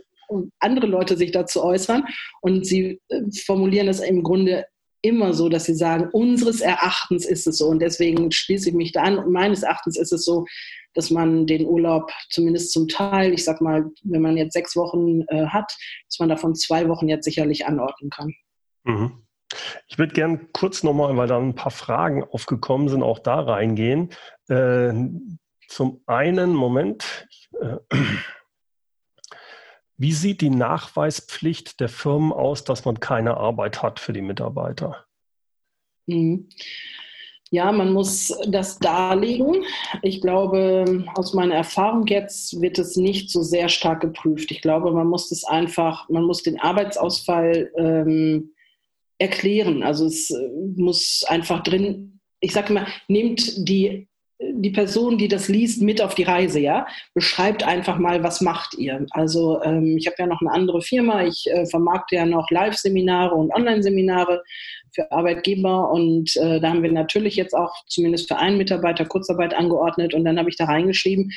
andere Leute sich dazu äußern. Und sie äh, formulieren es im Grunde immer so, dass sie sagen, unseres Erachtens ist es so. Und deswegen schließe ich mich da an. Und meines Erachtens ist es so, dass man den Urlaub zumindest zum Teil, ich sag mal, wenn man jetzt sechs Wochen äh, hat, dass man davon zwei Wochen jetzt sicherlich anordnen kann. Mhm. Ich würde gerne kurz nochmal, weil da ein paar Fragen aufgekommen sind, auch da reingehen. Äh, zum einen, Moment, äh, wie sieht die Nachweispflicht der Firmen aus, dass man keine Arbeit hat für die Mitarbeiter? Mhm. Ja, man muss das darlegen. Ich glaube, aus meiner Erfahrung jetzt wird es nicht so sehr stark geprüft. Ich glaube, man muss es einfach, man muss den Arbeitsausfall ähm, erklären. Also es muss einfach drin, ich sage mal, nehmt die die Person, die das liest, mit auf die Reise, ja, beschreibt einfach mal, was macht ihr. Also ähm, ich habe ja noch eine andere Firma, ich äh, vermarkte ja noch Live-Seminare und Online-Seminare für Arbeitgeber und äh, da haben wir natürlich jetzt auch zumindest für einen Mitarbeiter Kurzarbeit angeordnet und dann habe ich da reingeschrieben,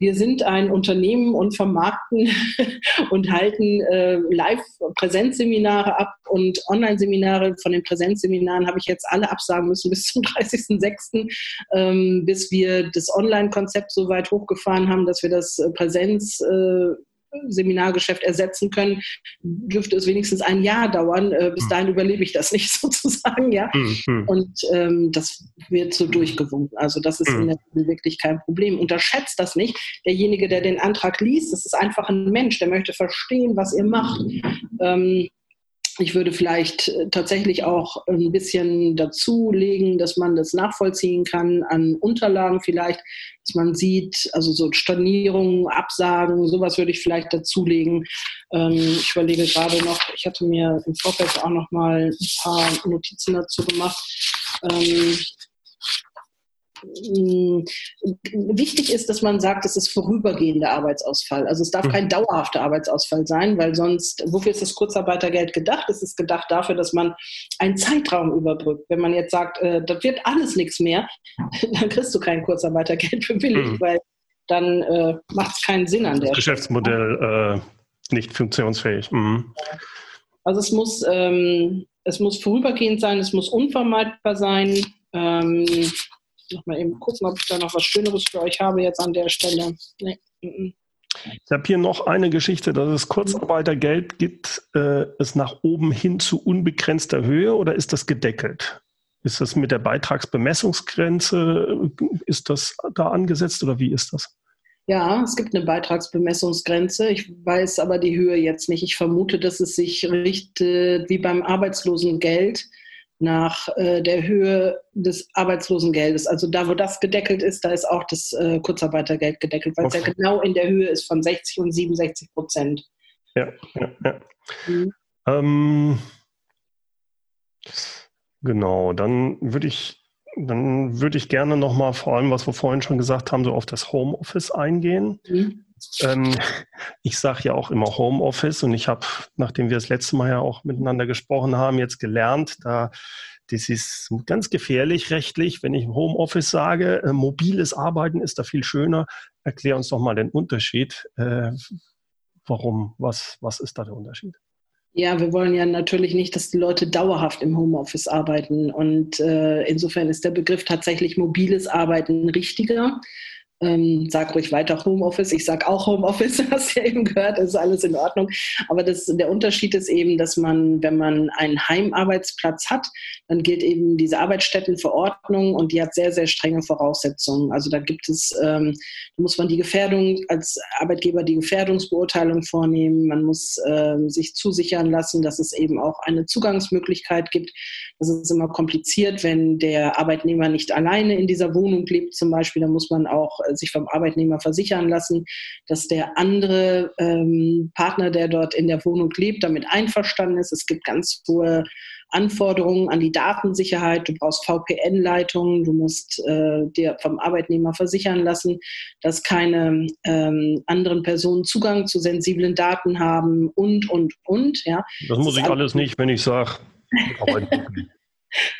wir sind ein Unternehmen und vermarkten und halten äh, Live-Präsenzseminare ab und Online-Seminare. Von den Präsenzseminaren habe ich jetzt alle absagen müssen bis zum 30.06., ähm, bis wir das Online-Konzept so weit hochgefahren haben, dass wir das äh, Präsenz äh, Seminargeschäft ersetzen können, dürfte es wenigstens ein Jahr dauern. Äh, bis hm. dahin überlebe ich das nicht sozusagen, ja. Mhm. Und ähm, das wird so durchgewunken. Also das ist mhm. in der Regel wirklich kein Problem. Unterschätzt das nicht. Derjenige, der den Antrag liest, das ist einfach ein Mensch, der möchte verstehen, was ihr macht. Ähm, ich würde vielleicht äh, tatsächlich auch ein bisschen dazulegen, dass man das nachvollziehen kann an Unterlagen vielleicht, dass man sieht, also so Stornierungen, Absagen, sowas würde ich vielleicht dazulegen. Ähm, ich überlege gerade noch, ich hatte mir im Vorfeld auch noch mal ein paar Notizen dazu gemacht. Hm, wichtig ist, dass man sagt, es ist vorübergehender Arbeitsausfall. Also es darf mhm. kein dauerhafter Arbeitsausfall sein, weil sonst, wofür ist das Kurzarbeitergeld gedacht? Es ist gedacht dafür, dass man einen Zeitraum überbrückt. Wenn man jetzt sagt, äh, das wird alles nichts mehr, dann kriegst du kein Kurzarbeitergeld bewilligt, mhm. weil dann äh, macht es keinen Sinn an der das Geschäftsmodell äh, nicht funktionsfähig. Mhm. Also es muss, ähm, es muss vorübergehend sein, es muss unvermeidbar sein. Ähm, noch mal eben gucken, ob ich da noch was Schöneres für euch habe jetzt an der Stelle. Nee. Ich habe hier noch eine Geschichte, dass es Kurzarbeitergeld gibt, äh, es nach oben hin zu unbegrenzter Höhe oder ist das gedeckelt? Ist das mit der Beitragsbemessungsgrenze, ist das da angesetzt oder wie ist das? Ja, es gibt eine Beitragsbemessungsgrenze. Ich weiß aber die Höhe jetzt nicht. Ich vermute, dass es sich richtet wie beim Arbeitslosengeld nach äh, der Höhe des Arbeitslosengeldes. Also da, wo das gedeckelt ist, da ist auch das äh, Kurzarbeitergeld gedeckelt, weil okay. es ja genau in der Höhe ist von 60 und 67 Prozent. Ja, ja, ja. Mhm. Ähm, genau, dann würde ich dann würde ich gerne nochmal vor allem, was wir vorhin schon gesagt haben, so auf das Homeoffice eingehen. Mhm. Ähm, ich sage ja auch immer Homeoffice und ich habe, nachdem wir das letzte Mal ja auch miteinander gesprochen haben, jetzt gelernt, da das ist ganz gefährlich rechtlich, wenn ich Homeoffice sage. Äh, mobiles Arbeiten ist da viel schöner. Erklär uns doch mal den Unterschied. Äh, warum? Was, was ist da der Unterschied? Ja, wir wollen ja natürlich nicht, dass die Leute dauerhaft im Homeoffice arbeiten. Und äh, insofern ist der Begriff tatsächlich mobiles Arbeiten richtiger ähm, sag ruhig weiter Homeoffice. Ich sag auch Homeoffice, hast du ja eben gehört, ist alles in Ordnung. Aber das, der Unterschied ist eben, dass man, wenn man einen Heimarbeitsplatz hat, dann gilt eben diese Arbeitsstättenverordnung und die hat sehr, sehr strenge Voraussetzungen. Also da gibt es, ähm, da muss man die Gefährdung als Arbeitgeber die Gefährdungsbeurteilung vornehmen. Man muss ähm, sich zusichern lassen, dass es eben auch eine Zugangsmöglichkeit gibt. Das ist immer kompliziert, wenn der Arbeitnehmer nicht alleine in dieser Wohnung lebt, zum Beispiel. Da muss man auch sich vom Arbeitnehmer versichern lassen, dass der andere ähm, Partner, der dort in der Wohnung lebt, damit einverstanden ist. Es gibt ganz hohe Anforderungen an die Datensicherheit. Du brauchst VPN-Leitungen. Du musst äh, dir vom Arbeitnehmer versichern lassen, dass keine ähm, anderen Personen Zugang zu sensiblen Daten haben und, und, und. Ja. Das muss das ich alles nicht, wenn ich sage,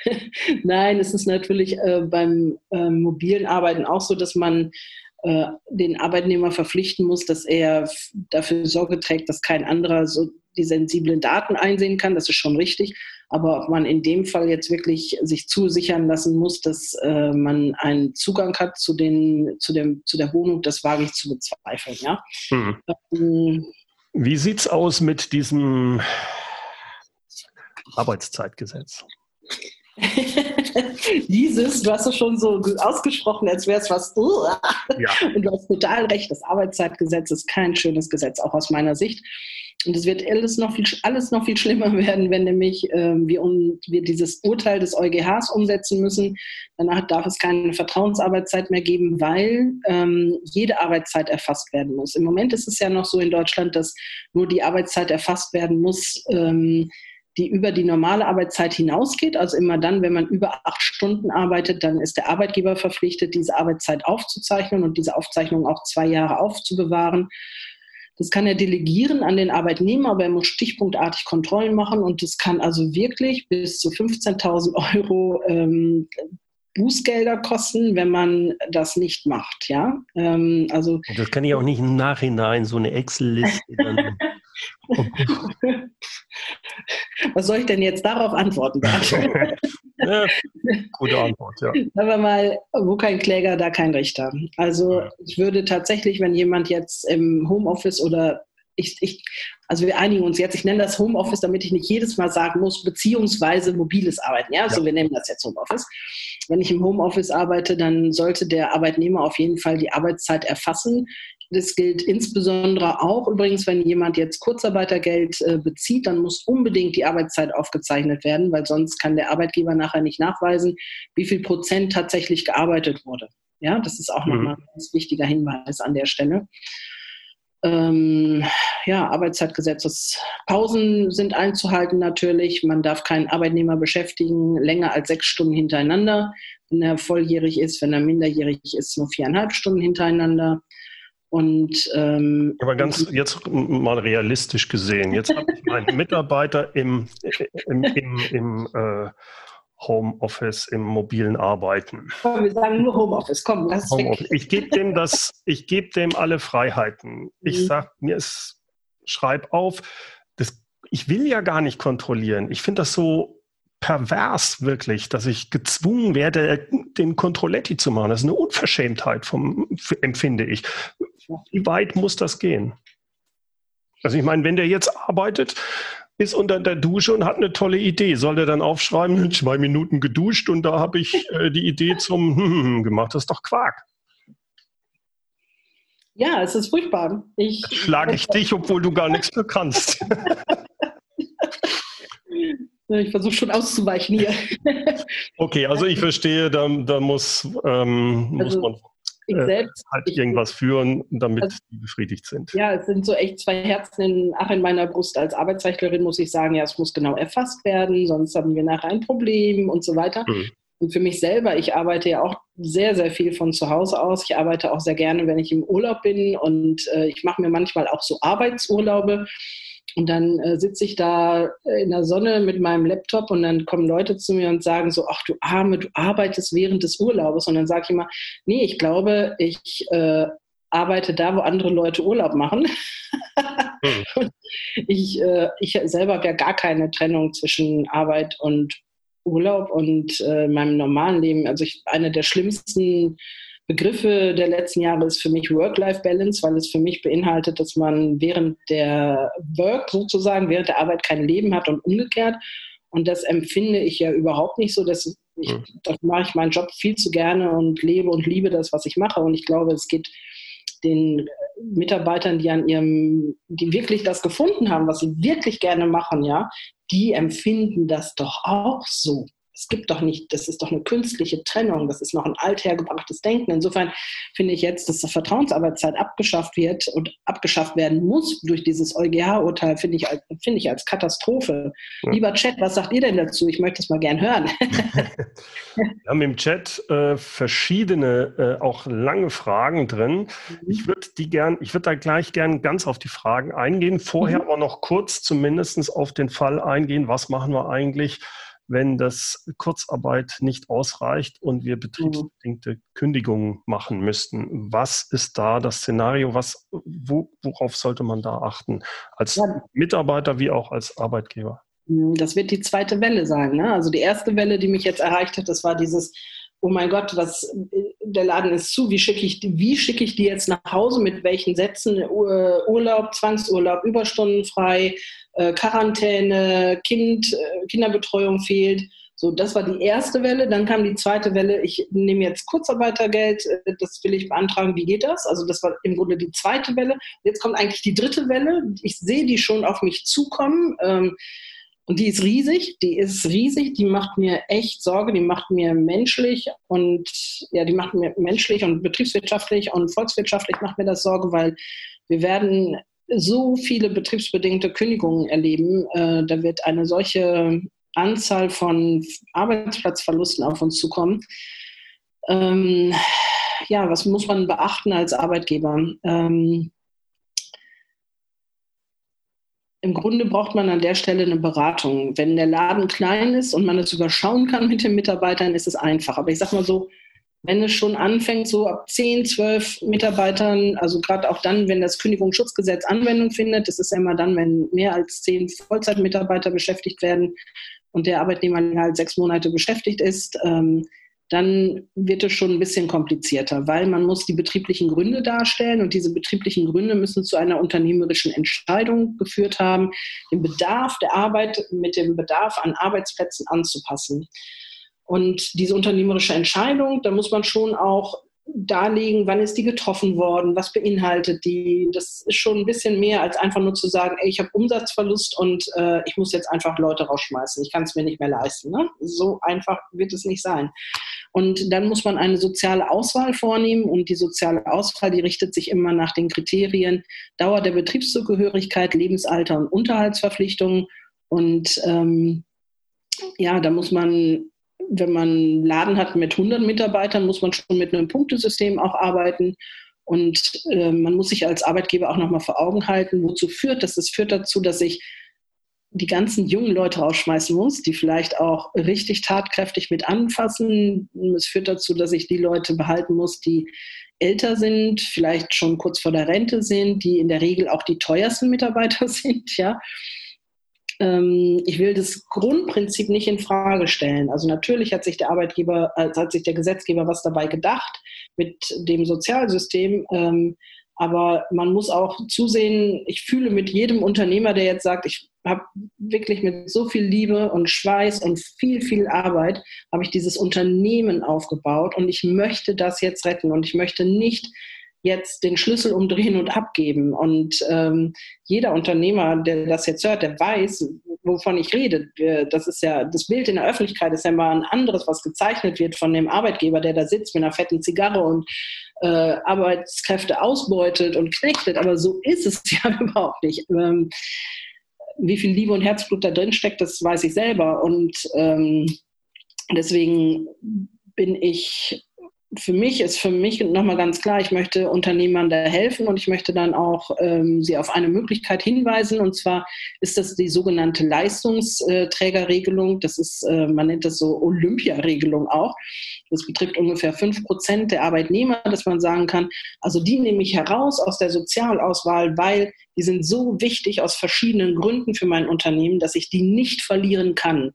Nein, es ist natürlich äh, beim äh, mobilen Arbeiten auch so, dass man äh, den Arbeitnehmer verpflichten muss, dass er dafür Sorge trägt, dass kein anderer so die sensiblen Daten einsehen kann. Das ist schon richtig. Aber ob man in dem Fall jetzt wirklich sich zusichern lassen muss, dass äh, man einen Zugang hat zu, den, zu, dem, zu der Wohnung, das wage ich zu bezweifeln. Ja? Hm. Ähm, Wie sieht es aus mit diesem Arbeitszeitgesetz? Dieses, du hast es schon so ausgesprochen, als wäre es was. Uh, ja. Und du hast total recht, das Arbeitszeitgesetz ist kein schönes Gesetz, auch aus meiner Sicht. Und es wird alles noch viel, alles noch viel schlimmer werden, wenn nämlich ähm, wir, um, wir dieses Urteil des EuGHs umsetzen müssen. Danach darf es keine Vertrauensarbeitszeit mehr geben, weil ähm, jede Arbeitszeit erfasst werden muss. Im Moment ist es ja noch so in Deutschland, dass nur die Arbeitszeit erfasst werden muss, ähm, die über die normale Arbeitszeit hinausgeht. Also immer dann, wenn man über acht Stunden arbeitet, dann ist der Arbeitgeber verpflichtet, diese Arbeitszeit aufzuzeichnen und diese Aufzeichnung auch zwei Jahre aufzubewahren. Das kann er delegieren an den Arbeitnehmer, aber er muss stichpunktartig Kontrollen machen und das kann also wirklich bis zu 15.000 Euro ähm, Bußgelder kosten, wenn man das nicht macht. Ja, ähm, also das kann ich auch nicht im Nachhinein so eine Excel-Liste. Was soll ich denn jetzt darauf antworten? ja, gute Antwort, ja. Sagen wir mal, wo kein Kläger, da kein Richter. Also ich würde tatsächlich, wenn jemand jetzt im Homeoffice oder ich, ich, also wir einigen uns jetzt, ich nenne das Homeoffice, damit ich nicht jedes Mal sagen muss, beziehungsweise mobiles Arbeiten. Ja, also ja. wir nennen das jetzt Homeoffice. Wenn ich im Homeoffice arbeite, dann sollte der Arbeitnehmer auf jeden Fall die Arbeitszeit erfassen. Das gilt insbesondere auch übrigens, wenn jemand jetzt Kurzarbeitergeld äh, bezieht, dann muss unbedingt die Arbeitszeit aufgezeichnet werden, weil sonst kann der Arbeitgeber nachher nicht nachweisen, wie viel Prozent tatsächlich gearbeitet wurde. Ja, das ist auch mhm. nochmal ein ganz wichtiger Hinweis an der Stelle ähm, ja, Arbeitszeitgesetzes. Pausen sind einzuhalten natürlich. Man darf keinen Arbeitnehmer beschäftigen länger als sechs Stunden hintereinander. Wenn er volljährig ist, wenn er minderjährig ist, nur viereinhalb Stunden hintereinander. Und ähm, aber ganz jetzt mal realistisch gesehen. Jetzt habe ich meinen Mitarbeiter im, im, im, im äh, Homeoffice im mobilen Arbeiten. Komm, wir sagen nur Homeoffice. Komm, lass Homeoffice. Ich gebe dem das, ich gebe dem alle Freiheiten. Ich mhm. sag mir es, schreib auf. Das, ich will ja gar nicht kontrollieren. Ich finde das so pervers wirklich, dass ich gezwungen werde, den Controletti zu machen. Das ist eine Unverschämtheit vom, empfinde ich. Wie weit muss das gehen? Also ich meine, wenn der jetzt arbeitet, ist unter der Dusche und hat eine tolle Idee. Soll der dann aufschreiben, zwei Minuten geduscht und da habe ich äh, die Idee zum hm, gemacht. Das ist doch Quark. Ja, es ist furchtbar. Ich schlage ich dich, obwohl du gar nichts mehr kannst. ich versuche schon auszuweichen hier. okay, also ich verstehe, da, da muss, ähm, also, muss man ich äh, selbst, halt irgendwas führen, damit also, die befriedigt sind. Ja, es sind so echt zwei Herzen in, ach, in meiner Brust. Als Arbeitszeichnerin muss ich sagen, ja, es muss genau erfasst werden, sonst haben wir nachher ein Problem und so weiter. Mhm. Und für mich selber, ich arbeite ja auch sehr, sehr viel von zu Hause aus. Ich arbeite auch sehr gerne, wenn ich im Urlaub bin und äh, ich mache mir manchmal auch so Arbeitsurlaube. Und dann äh, sitze ich da in der Sonne mit meinem Laptop und dann kommen Leute zu mir und sagen so, ach du Arme, du arbeitest während des Urlaubs. Und dann sage ich immer, nee, ich glaube, ich äh, arbeite da, wo andere Leute Urlaub machen. Hm. ich, äh, ich selber habe ja gar keine Trennung zwischen Arbeit und Urlaub und äh, meinem normalen Leben. Also ich, eine der schlimmsten Begriffe der letzten Jahre ist für mich Work-Life-Balance, weil es für mich beinhaltet, dass man während der Work sozusagen, während der Arbeit kein Leben hat und umgekehrt. Und das empfinde ich ja überhaupt nicht so. Dass ich, mhm. das mache ich meinen Job viel zu gerne und lebe und liebe das, was ich mache. Und ich glaube, es geht den Mitarbeitern, die an ihrem, die wirklich das gefunden haben, was sie wirklich gerne machen, ja, die empfinden das doch auch so es gibt doch nicht, das ist doch eine künstliche Trennung, das ist noch ein althergebrachtes Denken. Insofern finde ich jetzt, dass die Vertrauensarbeitszeit abgeschafft wird und abgeschafft werden muss durch dieses EuGH-Urteil, finde ich, finde ich als Katastrophe. Ja. Lieber Chat, was sagt ihr denn dazu? Ich möchte es mal gern hören. Wir haben im Chat äh, verschiedene, äh, auch lange Fragen drin. Mhm. Ich würde die gern, ich würde da gleich gern ganz auf die Fragen eingehen, vorher mhm. aber noch kurz zumindest auf den Fall eingehen, was machen wir eigentlich, wenn das Kurzarbeit nicht ausreicht und wir betriebsbedingte Kündigungen machen müssten. Was ist da das Szenario? Was, wo, worauf sollte man da achten? Als ja. Mitarbeiter wie auch als Arbeitgeber? Hm, das wird die zweite Welle sein. Ne? Also die erste Welle, die mich jetzt erreicht hat, das war dieses, oh mein Gott, was, der Laden ist zu, wie schicke ich, wie schicke ich die jetzt nach Hause, mit welchen Sätzen, Urlaub, Zwangsurlaub, Überstunden frei, äh, Quarantäne, kind, äh, Kinderbetreuung fehlt. So, das war die erste Welle. Dann kam die zweite Welle. Ich nehme jetzt Kurzarbeitergeld. Äh, das will ich beantragen. Wie geht das? Also, das war im Grunde die zweite Welle. Jetzt kommt eigentlich die dritte Welle. Ich sehe die schon auf mich zukommen. Ähm, und die ist riesig, die ist riesig, die macht mir echt Sorge, die macht mir menschlich und ja, die macht mir menschlich und betriebswirtschaftlich und volkswirtschaftlich macht mir das Sorge, weil wir werden so viele betriebsbedingte Kündigungen erleben. Äh, da wird eine solche Anzahl von Arbeitsplatzverlusten auf uns zukommen. Ähm, ja, was muss man beachten als Arbeitgeber? Ähm, Im Grunde braucht man an der Stelle eine Beratung. Wenn der Laden klein ist und man es überschauen kann mit den Mitarbeitern, ist es einfach. Aber ich sage mal so, wenn es schon anfängt, so ab 10, 12 Mitarbeitern, also gerade auch dann, wenn das Kündigungsschutzgesetz Anwendung findet, das ist ja immer dann, wenn mehr als 10 Vollzeitmitarbeiter beschäftigt werden und der Arbeitnehmer als sechs Monate beschäftigt ist, ähm, dann wird es schon ein bisschen komplizierter, weil man muss die betrieblichen Gründe darstellen und diese betrieblichen Gründe müssen zu einer unternehmerischen Entscheidung geführt haben, den Bedarf der Arbeit mit dem Bedarf an Arbeitsplätzen anzupassen. Und diese unternehmerische Entscheidung, da muss man schon auch darlegen, wann ist die getroffen worden, was beinhaltet die. Das ist schon ein bisschen mehr als einfach nur zu sagen, ey, ich habe Umsatzverlust und äh, ich muss jetzt einfach Leute rausschmeißen. Ich kann es mir nicht mehr leisten. Ne? So einfach wird es nicht sein. Und dann muss man eine soziale Auswahl vornehmen und die soziale Auswahl, die richtet sich immer nach den Kriterien Dauer der Betriebszugehörigkeit, Lebensalter und Unterhaltsverpflichtungen. Und ähm, ja, da muss man wenn man einen Laden hat mit 100 Mitarbeitern, muss man schon mit einem Punktesystem auch arbeiten. Und äh, man muss sich als Arbeitgeber auch nochmal vor Augen halten, wozu führt das? Das führt dazu, dass ich die ganzen jungen Leute rausschmeißen muss, die vielleicht auch richtig tatkräftig mit anfassen. Es führt dazu, dass ich die Leute behalten muss, die älter sind, vielleicht schon kurz vor der Rente sind, die in der Regel auch die teuersten Mitarbeiter sind, ja. Ähm, ich will das Grundprinzip nicht in Frage stellen. Also natürlich hat sich der Arbeitgeber, äh, hat sich der Gesetzgeber was dabei gedacht mit dem Sozialsystem. Ähm, aber man muss auch zusehen, ich fühle mit jedem Unternehmer, der jetzt sagt, ich habe wirklich mit so viel Liebe und Schweiß und viel, viel Arbeit, habe ich dieses Unternehmen aufgebaut und ich möchte das jetzt retten und ich möchte nicht jetzt den Schlüssel umdrehen und abgeben. Und ähm, jeder Unternehmer, der das jetzt hört, der weiß, wovon ich rede. Das ist ja, das Bild in der Öffentlichkeit ist ja mal ein anderes, was gezeichnet wird von dem Arbeitgeber, der da sitzt mit einer fetten Zigarre und äh, Arbeitskräfte ausbeutet und knechtet. Aber so ist es ja überhaupt nicht. Ähm, wie viel Liebe und Herzblut da drin steckt, das weiß ich selber. Und ähm, deswegen bin ich für mich ist für mich nochmal ganz klar, ich möchte Unternehmern da helfen und ich möchte dann auch ähm, sie auf eine Möglichkeit hinweisen. Und zwar ist das die sogenannte Leistungsträgerregelung. Das ist, äh, man nennt das so Olympiaregelung auch. Das betrifft ungefähr fünf Prozent der Arbeitnehmer, dass man sagen kann, also die nehme ich heraus aus der Sozialauswahl, weil die sind so wichtig aus verschiedenen Gründen für mein Unternehmen, dass ich die nicht verlieren kann.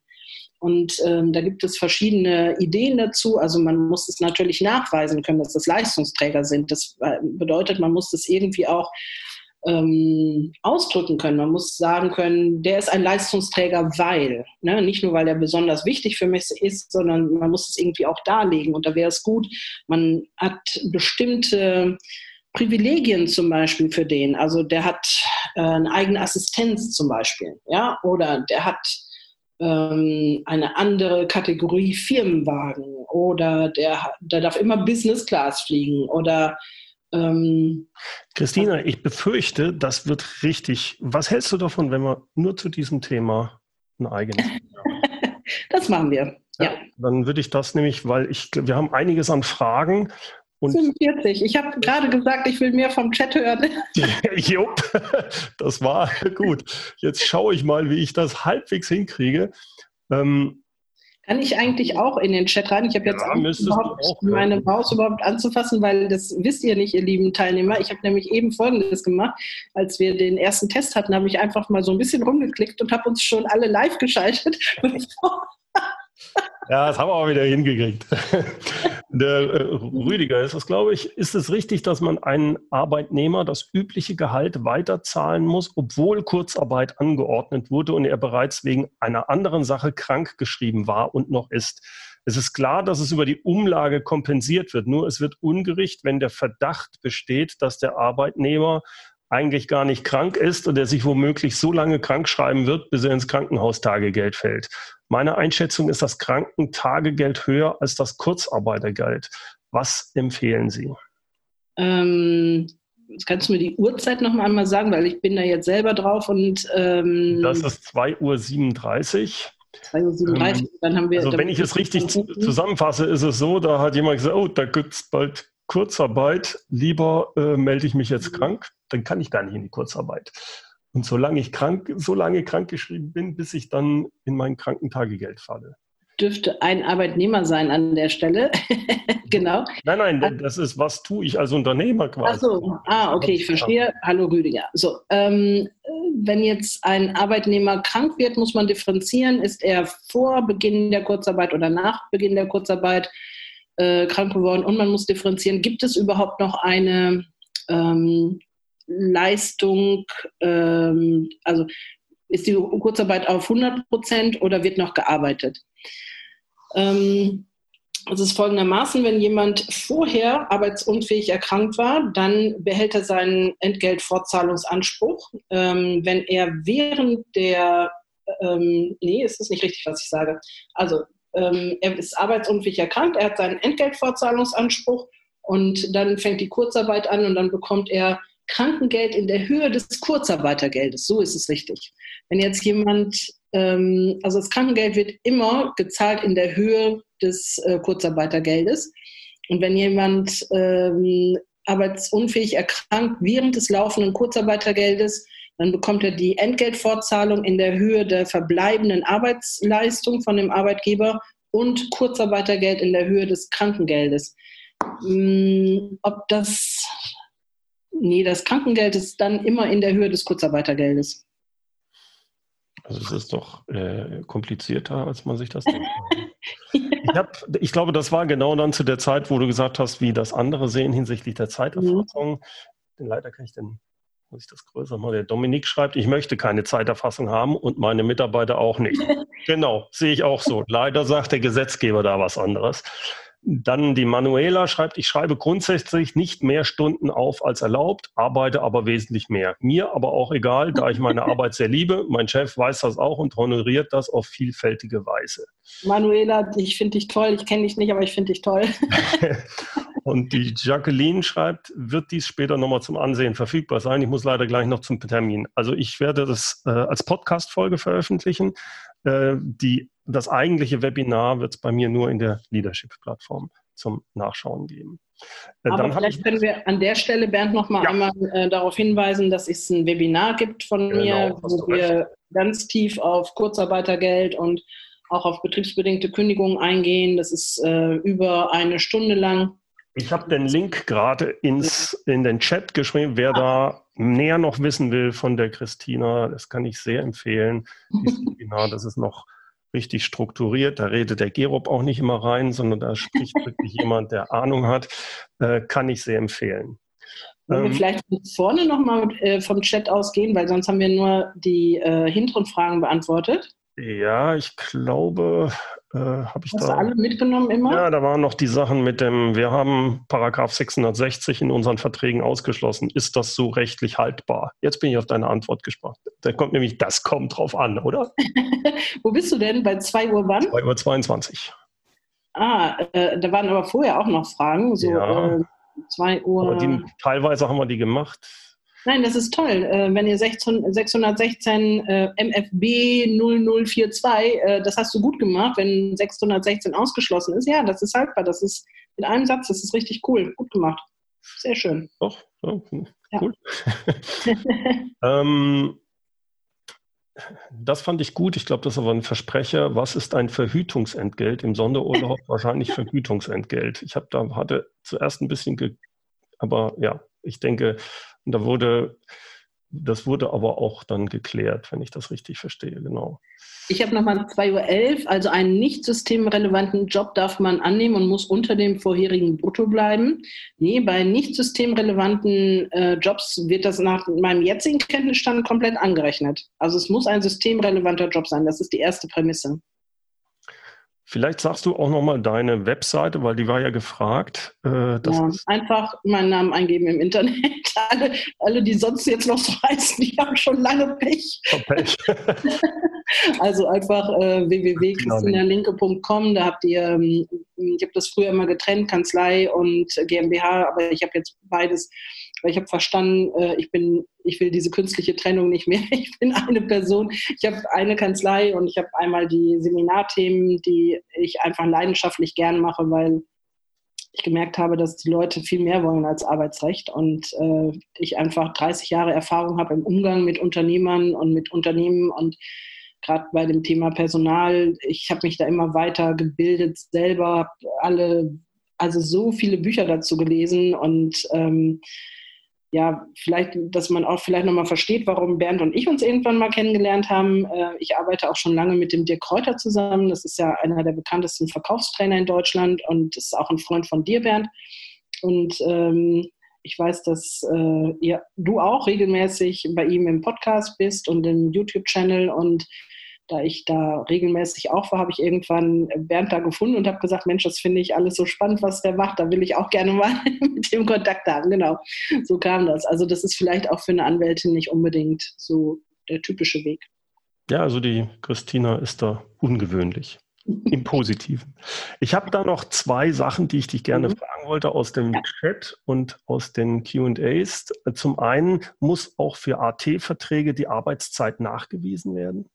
Und ähm, da gibt es verschiedene Ideen dazu. Also man muss es natürlich nachweisen können, dass das Leistungsträger sind. Das äh, bedeutet, man muss das irgendwie auch ähm, ausdrücken können. Man muss sagen können, der ist ein Leistungsträger, weil. Ne? Nicht nur, weil er besonders wichtig für mich ist, sondern man muss es irgendwie auch darlegen. Und da wäre es gut, man hat bestimmte Privilegien zum Beispiel für den. Also der hat äh, eine eigene Assistenz zum Beispiel, ja, oder der hat ähm, eine andere Kategorie Firmenwagen oder der, der darf immer Business Class fliegen oder ähm, Christina, ich befürchte, das wird richtig. Was hältst du davon, wenn wir nur zu diesem Thema ein eigenes Das machen wir. Ja, ja. Dann würde ich das nämlich, weil ich, wir haben einiges an Fragen. Und 45. Ich habe gerade gesagt, ich will mehr vom Chat hören. Jupp, das war gut. Jetzt schaue ich mal, wie ich das halbwegs hinkriege. Ähm, kann ich eigentlich auch in den Chat rein? Ich habe jetzt ja, auch, meine Maus überhaupt anzufassen, weil das wisst ihr nicht, ihr lieben Teilnehmer. Ich habe nämlich eben Folgendes gemacht. Als wir den ersten Test hatten, habe ich einfach mal so ein bisschen rumgeklickt und habe uns schon alle live geschaltet. Ja, das haben wir auch wieder hingekriegt. Der äh, Rüdiger ist das, glaube ich. Ist es richtig, dass man einen Arbeitnehmer das übliche Gehalt weiterzahlen muss, obwohl Kurzarbeit angeordnet wurde und er bereits wegen einer anderen Sache krank geschrieben war und noch ist? Es ist klar, dass es über die Umlage kompensiert wird. Nur es wird ungerecht, wenn der Verdacht besteht, dass der Arbeitnehmer eigentlich gar nicht krank ist und der sich womöglich so lange krank schreiben wird, bis er ins Krankenhaustagegeld fällt. Meine Einschätzung ist das Krankentagegeld höher als das Kurzarbeitergeld. Was empfehlen Sie? Ähm, kannst du mir die Uhrzeit noch einmal sagen, weil ich bin da jetzt selber drauf und ähm, das ist 2.37 Uhr. 2.37 Uhr, ähm, dann haben wir. Also wenn ich es richtig zusammenfasse, ist es so, da hat jemand gesagt, oh, da gibt es bald Kurzarbeit, lieber äh, melde ich mich jetzt mhm. krank, dann kann ich gar nicht in die Kurzarbeit. Und solange ich krank, so lange krankgeschrieben bin, bis ich dann in mein Krankentagegeld falle. Dürfte ein Arbeitnehmer sein an der Stelle. genau. Nein, nein, das ist, was tue ich als Unternehmer quasi. Ach so, ah, okay, ich verstehe. Hallo Rüdiger. So, ähm, wenn jetzt ein Arbeitnehmer krank wird, muss man differenzieren. Ist er vor Beginn der Kurzarbeit oder nach Beginn der Kurzarbeit äh, krank geworden? Und man muss differenzieren, gibt es überhaupt noch eine ähm, Leistung, ähm, also ist die Kurzarbeit auf 100 Prozent oder wird noch gearbeitet? Ähm, es ist folgendermaßen, wenn jemand vorher arbeitsunfähig erkrankt war, dann behält er seinen Entgeltfortzahlungsanspruch. Ähm, wenn er während der, ähm, nee, ist das nicht richtig, was ich sage. Also ähm, er ist arbeitsunfähig erkrankt, er hat seinen Entgeltfortzahlungsanspruch und dann fängt die Kurzarbeit an und dann bekommt er Krankengeld in der Höhe des Kurzarbeitergeldes. So ist es richtig. Wenn jetzt jemand, ähm, also das Krankengeld wird immer gezahlt in der Höhe des äh, Kurzarbeitergeldes. Und wenn jemand ähm, arbeitsunfähig erkrankt während des laufenden Kurzarbeitergeldes, dann bekommt er die Entgeltfortzahlung in der Höhe der verbleibenden Arbeitsleistung von dem Arbeitgeber und Kurzarbeitergeld in der Höhe des Krankengeldes. Hm, ob das Nee, das Krankengeld ist dann immer in der Höhe des Kurzarbeitergeldes. Also es ist doch äh, komplizierter, als man sich das denkt. ich, hab, ich, glaube, das war genau dann zu der Zeit, wo du gesagt hast, wie das andere sehen hinsichtlich der Zeiterfassung. Mhm. Leider kann ich den, muss ich das größer machen. Der Dominik schreibt, ich möchte keine Zeiterfassung haben und meine Mitarbeiter auch nicht. genau, sehe ich auch so. Leider sagt der Gesetzgeber da was anderes. Dann die Manuela schreibt, ich schreibe grundsätzlich nicht mehr Stunden auf als erlaubt, arbeite aber wesentlich mehr. Mir aber auch egal, da ich meine Arbeit sehr liebe. Mein Chef weiß das auch und honoriert das auf vielfältige Weise. Manuela, ich finde dich toll. Ich kenne dich nicht, aber ich finde dich toll. und die Jacqueline schreibt, wird dies später nochmal zum Ansehen verfügbar sein? Ich muss leider gleich noch zum Termin. Also ich werde das äh, als Podcast-Folge veröffentlichen. Äh, die das eigentliche Webinar wird es bei mir nur in der Leadership-Plattform zum Nachschauen geben. Äh, Aber Dann vielleicht können wir an der Stelle, Bernd, noch mal ja. einmal äh, darauf hinweisen, dass es ein Webinar gibt von genau, mir, wo wir recht. ganz tief auf Kurzarbeitergeld und auch auf betriebsbedingte Kündigungen eingehen. Das ist äh, über eine Stunde lang. Ich habe den Link gerade ins in den Chat geschrieben. Wer ah. da näher noch wissen will von der Christina, das kann ich sehr empfehlen. Dieses Webinar, das ist noch richtig strukturiert. Da redet der Gerob auch nicht immer rein, sondern da spricht wirklich jemand, der Ahnung hat. Äh, kann ich sehr empfehlen. Wollen wir ähm, vielleicht vorne nochmal äh, vom Chat ausgehen, weil sonst haben wir nur die äh, hinteren Fragen beantwortet. Ja, ich glaube, äh, habe ich Hast da. du alle mitgenommen immer? Ja, da waren noch die Sachen mit dem, wir haben Paragraph 660 in unseren Verträgen ausgeschlossen. Ist das so rechtlich haltbar? Jetzt bin ich auf deine Antwort gespannt. Da kommt nämlich, das kommt drauf an, oder? Wo bist du denn? Bei 2 Uhr wann? 2 Uhr 22. Ah, äh, da waren aber vorher auch noch Fragen, so ja. 2 äh, Uhr. Die, teilweise haben wir die gemacht. Nein, das ist toll. Äh, wenn ihr 616 äh, MFB 0042, äh, das hast du gut gemacht. Wenn 616 ausgeschlossen ist, ja, das ist haltbar. Das ist in einem Satz, das ist richtig cool. Gut gemacht. Sehr schön. Doch, ja, cool. Ja. ähm, das fand ich gut. Ich glaube, das ist aber ein Versprecher. Was ist ein Verhütungsentgelt? Im Sonderurlaub wahrscheinlich Vergütungsentgelt. Ich habe da hatte zuerst ein bisschen, aber ja, ich denke, da wurde, das wurde aber auch dann geklärt, wenn ich das richtig verstehe, genau. Ich habe nochmal 2.11 Uhr, also einen nicht systemrelevanten Job darf man annehmen und muss unter dem vorherigen Brutto bleiben. Nee, bei nicht systemrelevanten äh, Jobs wird das nach meinem jetzigen Kenntnisstand komplett angerechnet. Also es muss ein systemrelevanter Job sein, das ist die erste Prämisse. Vielleicht sagst du auch nochmal deine Webseite, weil die war ja gefragt. Äh, ja, einfach meinen Namen eingeben im Internet. alle, alle, die sonst jetzt noch so heißen, die haben schon lange Pech. Oh, Pech. also einfach äh, www.christinalinke.com, da habt ihr, ich habe das früher immer getrennt, Kanzlei und GmbH, aber ich habe jetzt beides weil ich habe verstanden, äh, ich bin, ich will diese künstliche Trennung nicht mehr. Ich bin eine Person. Ich habe eine Kanzlei und ich habe einmal die Seminarthemen, die ich einfach leidenschaftlich gern mache, weil ich gemerkt habe, dass die Leute viel mehr wollen als Arbeitsrecht und äh, ich einfach 30 Jahre Erfahrung habe im Umgang mit Unternehmern und mit Unternehmen und gerade bei dem Thema Personal, ich habe mich da immer weiter gebildet, selber alle, also so viele Bücher dazu gelesen und ähm, ja, vielleicht, dass man auch vielleicht nochmal versteht, warum Bernd und ich uns irgendwann mal kennengelernt haben. Äh, ich arbeite auch schon lange mit dem Dirk Kräuter zusammen. Das ist ja einer der bekanntesten Verkaufstrainer in Deutschland und ist auch ein Freund von dir, Bernd. Und ähm, ich weiß, dass äh, ihr, du auch regelmäßig bei ihm im Podcast bist und im YouTube-Channel und da ich da regelmäßig auch war, habe ich irgendwann Bernd da gefunden und habe gesagt, Mensch, das finde ich alles so spannend, was der macht. Da will ich auch gerne mal mit dem Kontakt haben. Genau, so kam das. Also das ist vielleicht auch für eine Anwältin nicht unbedingt so der typische Weg. Ja, also die Christina ist da ungewöhnlich. Im Positiven. Ich habe da noch zwei Sachen, die ich dich gerne mhm. fragen wollte aus dem ja. Chat und aus den QAs. Zum einen muss auch für AT-Verträge die Arbeitszeit nachgewiesen werden?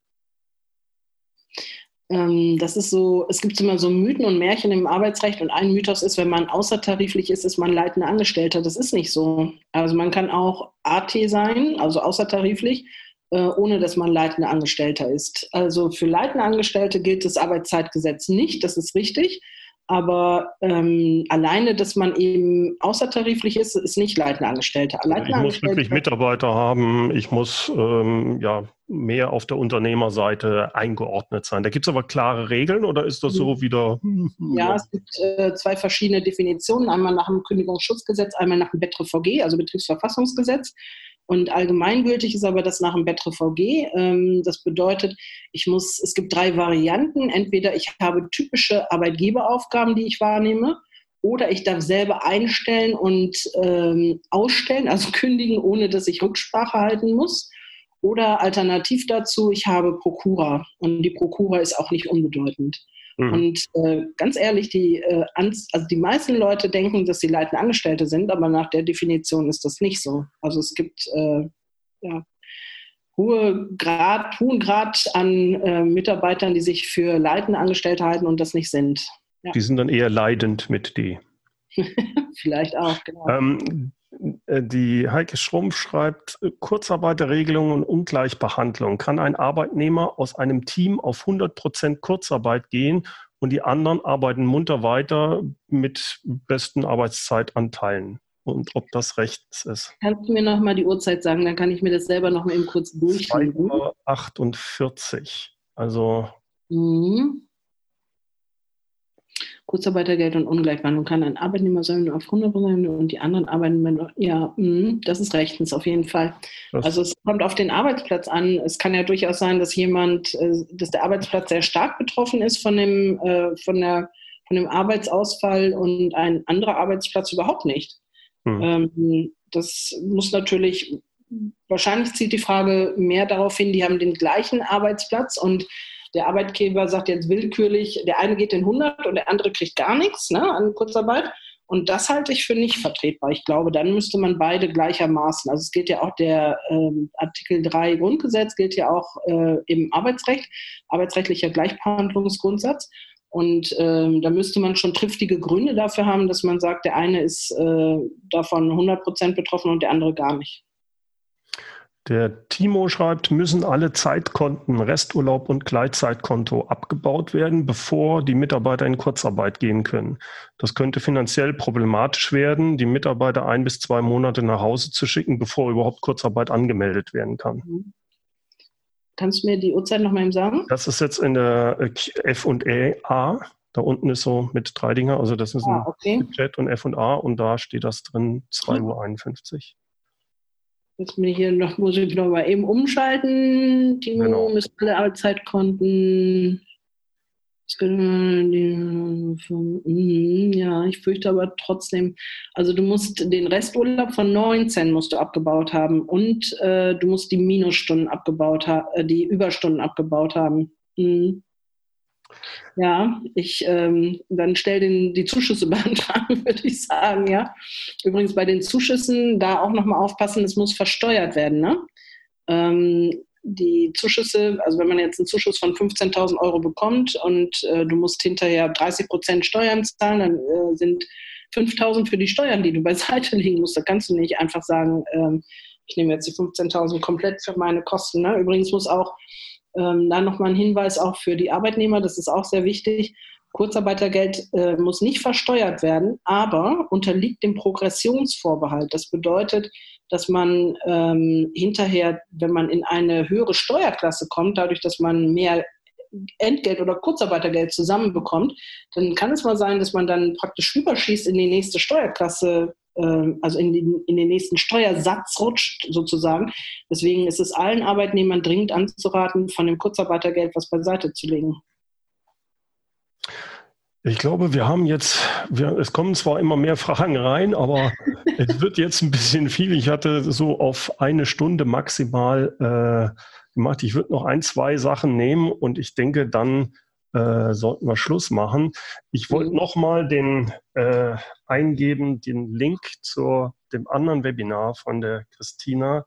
Ähm, das ist so, es gibt immer so Mythen und Märchen im Arbeitsrecht und ein Mythos ist, wenn man außertariflich ist, ist man leitender Angestellter. Das ist nicht so. Also man kann auch AT sein, also außertariflich, äh, ohne dass man leitender Angestellter ist. Also für leitende Angestellte gilt das Arbeitszeitgesetz nicht, das ist richtig. Aber ähm, alleine, dass man eben außertariflich ist, ist nicht. Leitende ich muss wirklich Mitarbeiter haben, ich muss ähm, ja mehr auf der Unternehmerseite eingeordnet sein. Da gibt es aber klare Regeln oder ist das so mhm. wieder? Ja, es gibt äh, zwei verschiedene Definitionen. Einmal nach dem Kündigungsschutzgesetz, einmal nach dem BETREVG, also Betriebsverfassungsgesetz. Und allgemeingültig ist aber das nach dem BETREVG. Ähm, das bedeutet, ich muss, es gibt drei Varianten. Entweder ich habe typische Arbeitgeberaufgaben, die ich wahrnehme, oder ich darf selber einstellen und ähm, ausstellen, also kündigen, ohne dass ich Rücksprache halten muss. Oder alternativ dazu, ich habe Prokura und die Prokura ist auch nicht unbedeutend. Mhm. Und äh, ganz ehrlich, die, äh, also die meisten Leute denken, dass sie leitende Angestellte sind, aber nach der Definition ist das nicht so. Also es gibt äh, ja, hohe Grad, hohen Grad an äh, Mitarbeitern, die sich für leitende Angestellte halten und das nicht sind. Ja. Die sind dann eher leidend mit die. Vielleicht auch, genau. Ähm, äh, die Heike Schrumpf schreibt, Kurzarbeiterregelung und Ungleichbehandlung. Kann ein Arbeitnehmer aus einem Team auf 100 Prozent Kurzarbeit gehen und die anderen arbeiten munter weiter mit besten Arbeitszeitanteilen? Und ob das rechts ist. Kannst du mir noch mal die Uhrzeit sagen? Dann kann ich mir das selber noch mal eben kurz durchlesen. 48. Also Mhm. Kurzarbeitergeld und Ungleichbehandlung kann ein Arbeitnehmer sein nur auf 100 und die anderen Arbeitnehmer, ja, mh, das ist rechtens auf jeden Fall. Was? Also es kommt auf den Arbeitsplatz an. Es kann ja durchaus sein, dass jemand, äh, dass der Arbeitsplatz sehr stark betroffen ist von dem, äh, von der, von dem Arbeitsausfall und ein anderer Arbeitsplatz überhaupt nicht. Hm. Ähm, das muss natürlich, wahrscheinlich zielt die Frage mehr darauf hin, die haben den gleichen Arbeitsplatz und der Arbeitgeber sagt jetzt willkürlich, der eine geht in 100 und der andere kriegt gar nichts ne, an Kurzarbeit. Und das halte ich für nicht vertretbar. Ich glaube, dann müsste man beide gleichermaßen, also es gilt ja auch der ähm, Artikel 3 Grundgesetz, gilt ja auch äh, im Arbeitsrecht, arbeitsrechtlicher Gleichbehandlungsgrundsatz. Und ähm, da müsste man schon triftige Gründe dafür haben, dass man sagt, der eine ist äh, davon 100 Prozent betroffen und der andere gar nicht. Der Timo schreibt, müssen alle Zeitkonten, Resturlaub und Gleitzeitkonto abgebaut werden, bevor die Mitarbeiter in Kurzarbeit gehen können. Das könnte finanziell problematisch werden, die Mitarbeiter ein bis zwei Monate nach Hause zu schicken, bevor überhaupt Kurzarbeit angemeldet werden kann. Mhm. Kannst du mir die Uhrzeit noch mal sagen? Das ist jetzt in der äh, F und E A. Da unten ist so mit drei Dinger, also das ist ah, okay. ein Chat und F und A und da steht das drin, 2.51 Uhr. Jetzt bin ich hier noch, muss ich noch mal eben umschalten. Timo genau. müssen alle Arbeitszeitkonten. Mhm, ja, ich fürchte aber trotzdem, also du musst den Resturlaub von 19 musst du abgebaut haben und äh, du musst die Minusstunden abgebaut haben, äh, die Überstunden abgebaut haben. Mhm. Ja, ich ähm, dann stell den die Zuschüsse beantragen, würde ich sagen, ja. Übrigens bei den Zuschüssen da auch nochmal aufpassen, es muss versteuert werden, ne? Ähm, die Zuschüsse, also wenn man jetzt einen Zuschuss von 15.000 Euro bekommt und äh, du musst hinterher 30 Prozent Steuern zahlen, dann äh, sind 5.000 für die Steuern, die du beiseite legen musst. Da kannst du nicht einfach sagen, ähm, ich nehme jetzt die 15.000 komplett für meine Kosten. Ne? Übrigens muss auch ähm, dann nochmal ein Hinweis auch für die Arbeitnehmer, das ist auch sehr wichtig. Kurzarbeitergeld äh, muss nicht versteuert werden, aber unterliegt dem Progressionsvorbehalt. Das bedeutet, dass man ähm, hinterher, wenn man in eine höhere Steuerklasse kommt, dadurch, dass man mehr Entgelt oder Kurzarbeitergeld zusammenbekommt, dann kann es mal sein, dass man dann praktisch überschießt in die nächste Steuerklasse also in den, in den nächsten Steuersatz rutscht sozusagen. Deswegen ist es allen Arbeitnehmern dringend anzuraten, von dem Kurzarbeitergeld was beiseite zu legen. Ich glaube, wir haben jetzt, wir, es kommen zwar immer mehr Fragen rein, aber es wird jetzt ein bisschen viel. Ich hatte so auf eine Stunde maximal äh, gemacht. Ich würde noch ein, zwei Sachen nehmen und ich denke, dann äh, sollten wir Schluss machen. Ich wollte mhm. nochmal den äh, eingeben, den Link zu dem anderen Webinar von der Christina.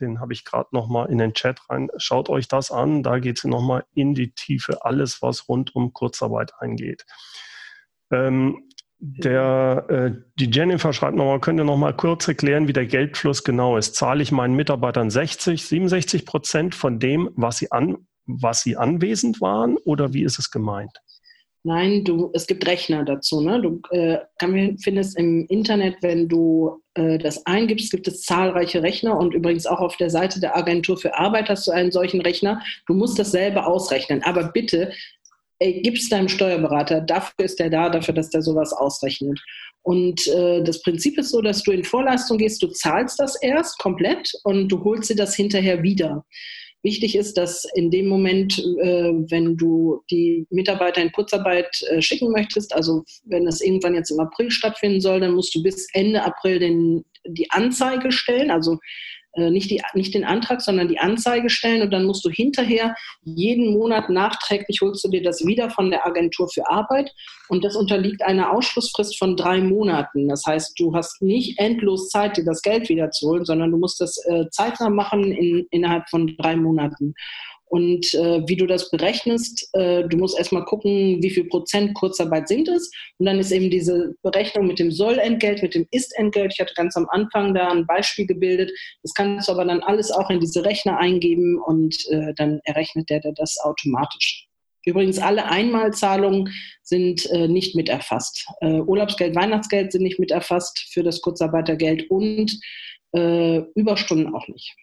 Den habe ich gerade nochmal in den Chat rein. Schaut euch das an. Da geht es nochmal in die Tiefe, alles, was rund um Kurzarbeit eingeht. Ähm, der, äh, die Jennifer schreibt nochmal, könnt ihr nochmal kurz erklären, wie der Geldfluss genau ist? Zahle ich meinen Mitarbeitern 60, 67 Prozent von dem, was sie an, was sie anwesend waren oder wie ist es gemeint? Nein, du, es gibt Rechner dazu. Ne? Du äh, findest im Internet, wenn du äh, das eingibst, gibt es zahlreiche Rechner und übrigens auch auf der Seite der Agentur für Arbeit hast du einen solchen Rechner. Du musst das selber ausrechnen. Aber bitte, gib es deinem Steuerberater. Dafür ist er da, dafür, dass der sowas ausrechnet. Und äh, das Prinzip ist so, dass du in Vorleistung gehst, du zahlst das erst komplett und du holst dir das hinterher wieder. Wichtig ist, dass in dem Moment, äh, wenn du die Mitarbeiter in Kurzarbeit äh, schicken möchtest, also wenn es irgendwann jetzt im April stattfinden soll, dann musst du bis Ende April den, die Anzeige stellen, also nicht, die, nicht den Antrag, sondern die Anzeige stellen und dann musst du hinterher jeden Monat nachträglich holst du dir das wieder von der Agentur für Arbeit und das unterliegt einer Ausschlussfrist von drei Monaten. Das heißt, du hast nicht endlos Zeit, dir das Geld wiederzuholen, sondern du musst das äh, zeitnah machen in, innerhalb von drei Monaten. Und äh, wie du das berechnest, äh, du musst erstmal gucken, wie viel Prozent Kurzarbeit sind es. Und dann ist eben diese Berechnung mit dem Sollentgelt, mit dem Ist-Entgelt. Ich hatte ganz am Anfang da ein Beispiel gebildet. Das kannst du aber dann alles auch in diese Rechner eingeben und äh, dann errechnet der, der das automatisch. Übrigens, alle Einmalzahlungen sind äh, nicht mit erfasst. Äh, Urlaubsgeld, Weihnachtsgeld sind nicht mit erfasst für das Kurzarbeitergeld und äh, Überstunden auch nicht.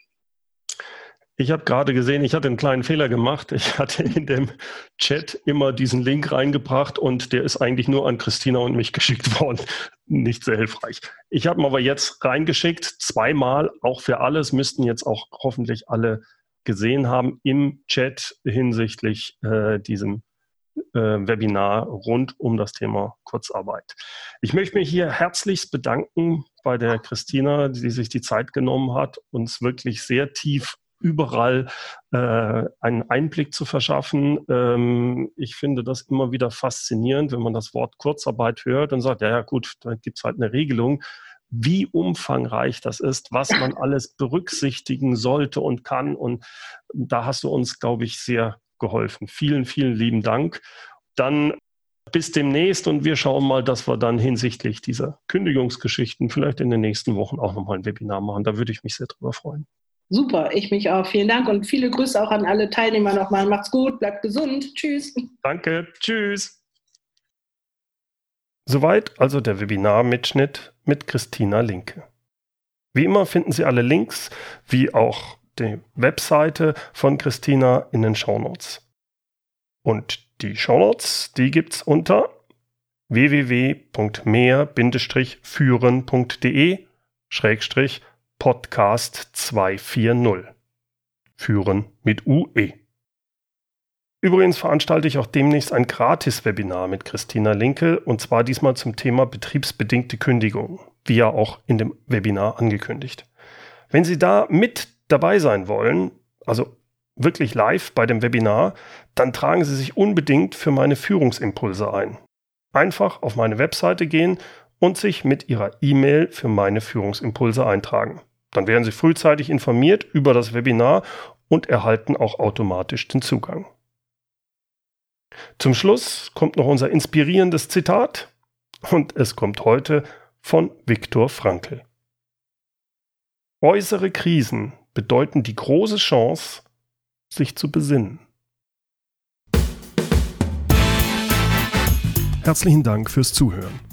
Ich habe gerade gesehen, ich hatte einen kleinen Fehler gemacht. Ich hatte in dem Chat immer diesen Link reingebracht und der ist eigentlich nur an Christina und mich geschickt worden. Nicht sehr hilfreich. Ich habe ihn aber jetzt reingeschickt, zweimal, auch für alles, müssten jetzt auch hoffentlich alle gesehen haben im Chat hinsichtlich äh, diesem äh, Webinar rund um das Thema Kurzarbeit. Ich möchte mich hier herzlichst bedanken bei der Christina, die sich die Zeit genommen hat, uns wirklich sehr tief überall äh, einen Einblick zu verschaffen. Ähm, ich finde das immer wieder faszinierend, wenn man das Wort Kurzarbeit hört und sagt, ja, ja gut, da gibt es halt eine Regelung wie umfangreich das ist, was man alles berücksichtigen sollte und kann. Und da hast du uns, glaube ich, sehr geholfen. Vielen, vielen lieben Dank. Dann bis demnächst und wir schauen mal, dass wir dann hinsichtlich dieser Kündigungsgeschichten vielleicht in den nächsten Wochen auch nochmal ein Webinar machen. Da würde ich mich sehr drüber freuen. Super, ich mich auch. Vielen Dank und viele Grüße auch an alle Teilnehmer nochmal. Macht's gut, bleibt gesund. Tschüss. Danke, tschüss. Soweit also der Webinarmitschnitt mit Christina Linke. Wie immer finden Sie alle Links, wie auch die Webseite von Christina in den Shownotes. Und die Shownotes, die gibt's unter www.mehr-führen.de Podcast 240. Führen mit UE. Übrigens veranstalte ich auch demnächst ein Gratis-Webinar mit Christina Linke und zwar diesmal zum Thema betriebsbedingte Kündigung, wie ja auch in dem Webinar angekündigt. Wenn Sie da mit dabei sein wollen, also wirklich live bei dem Webinar, dann tragen Sie sich unbedingt für meine Führungsimpulse ein. Einfach auf meine Webseite gehen und sich mit Ihrer E-Mail für meine Führungsimpulse eintragen. Dann werden Sie frühzeitig informiert über das Webinar und erhalten auch automatisch den Zugang. Zum Schluss kommt noch unser inspirierendes Zitat und es kommt heute von Viktor Frankl. Äußere Krisen bedeuten die große Chance, sich zu besinnen. Herzlichen Dank fürs Zuhören.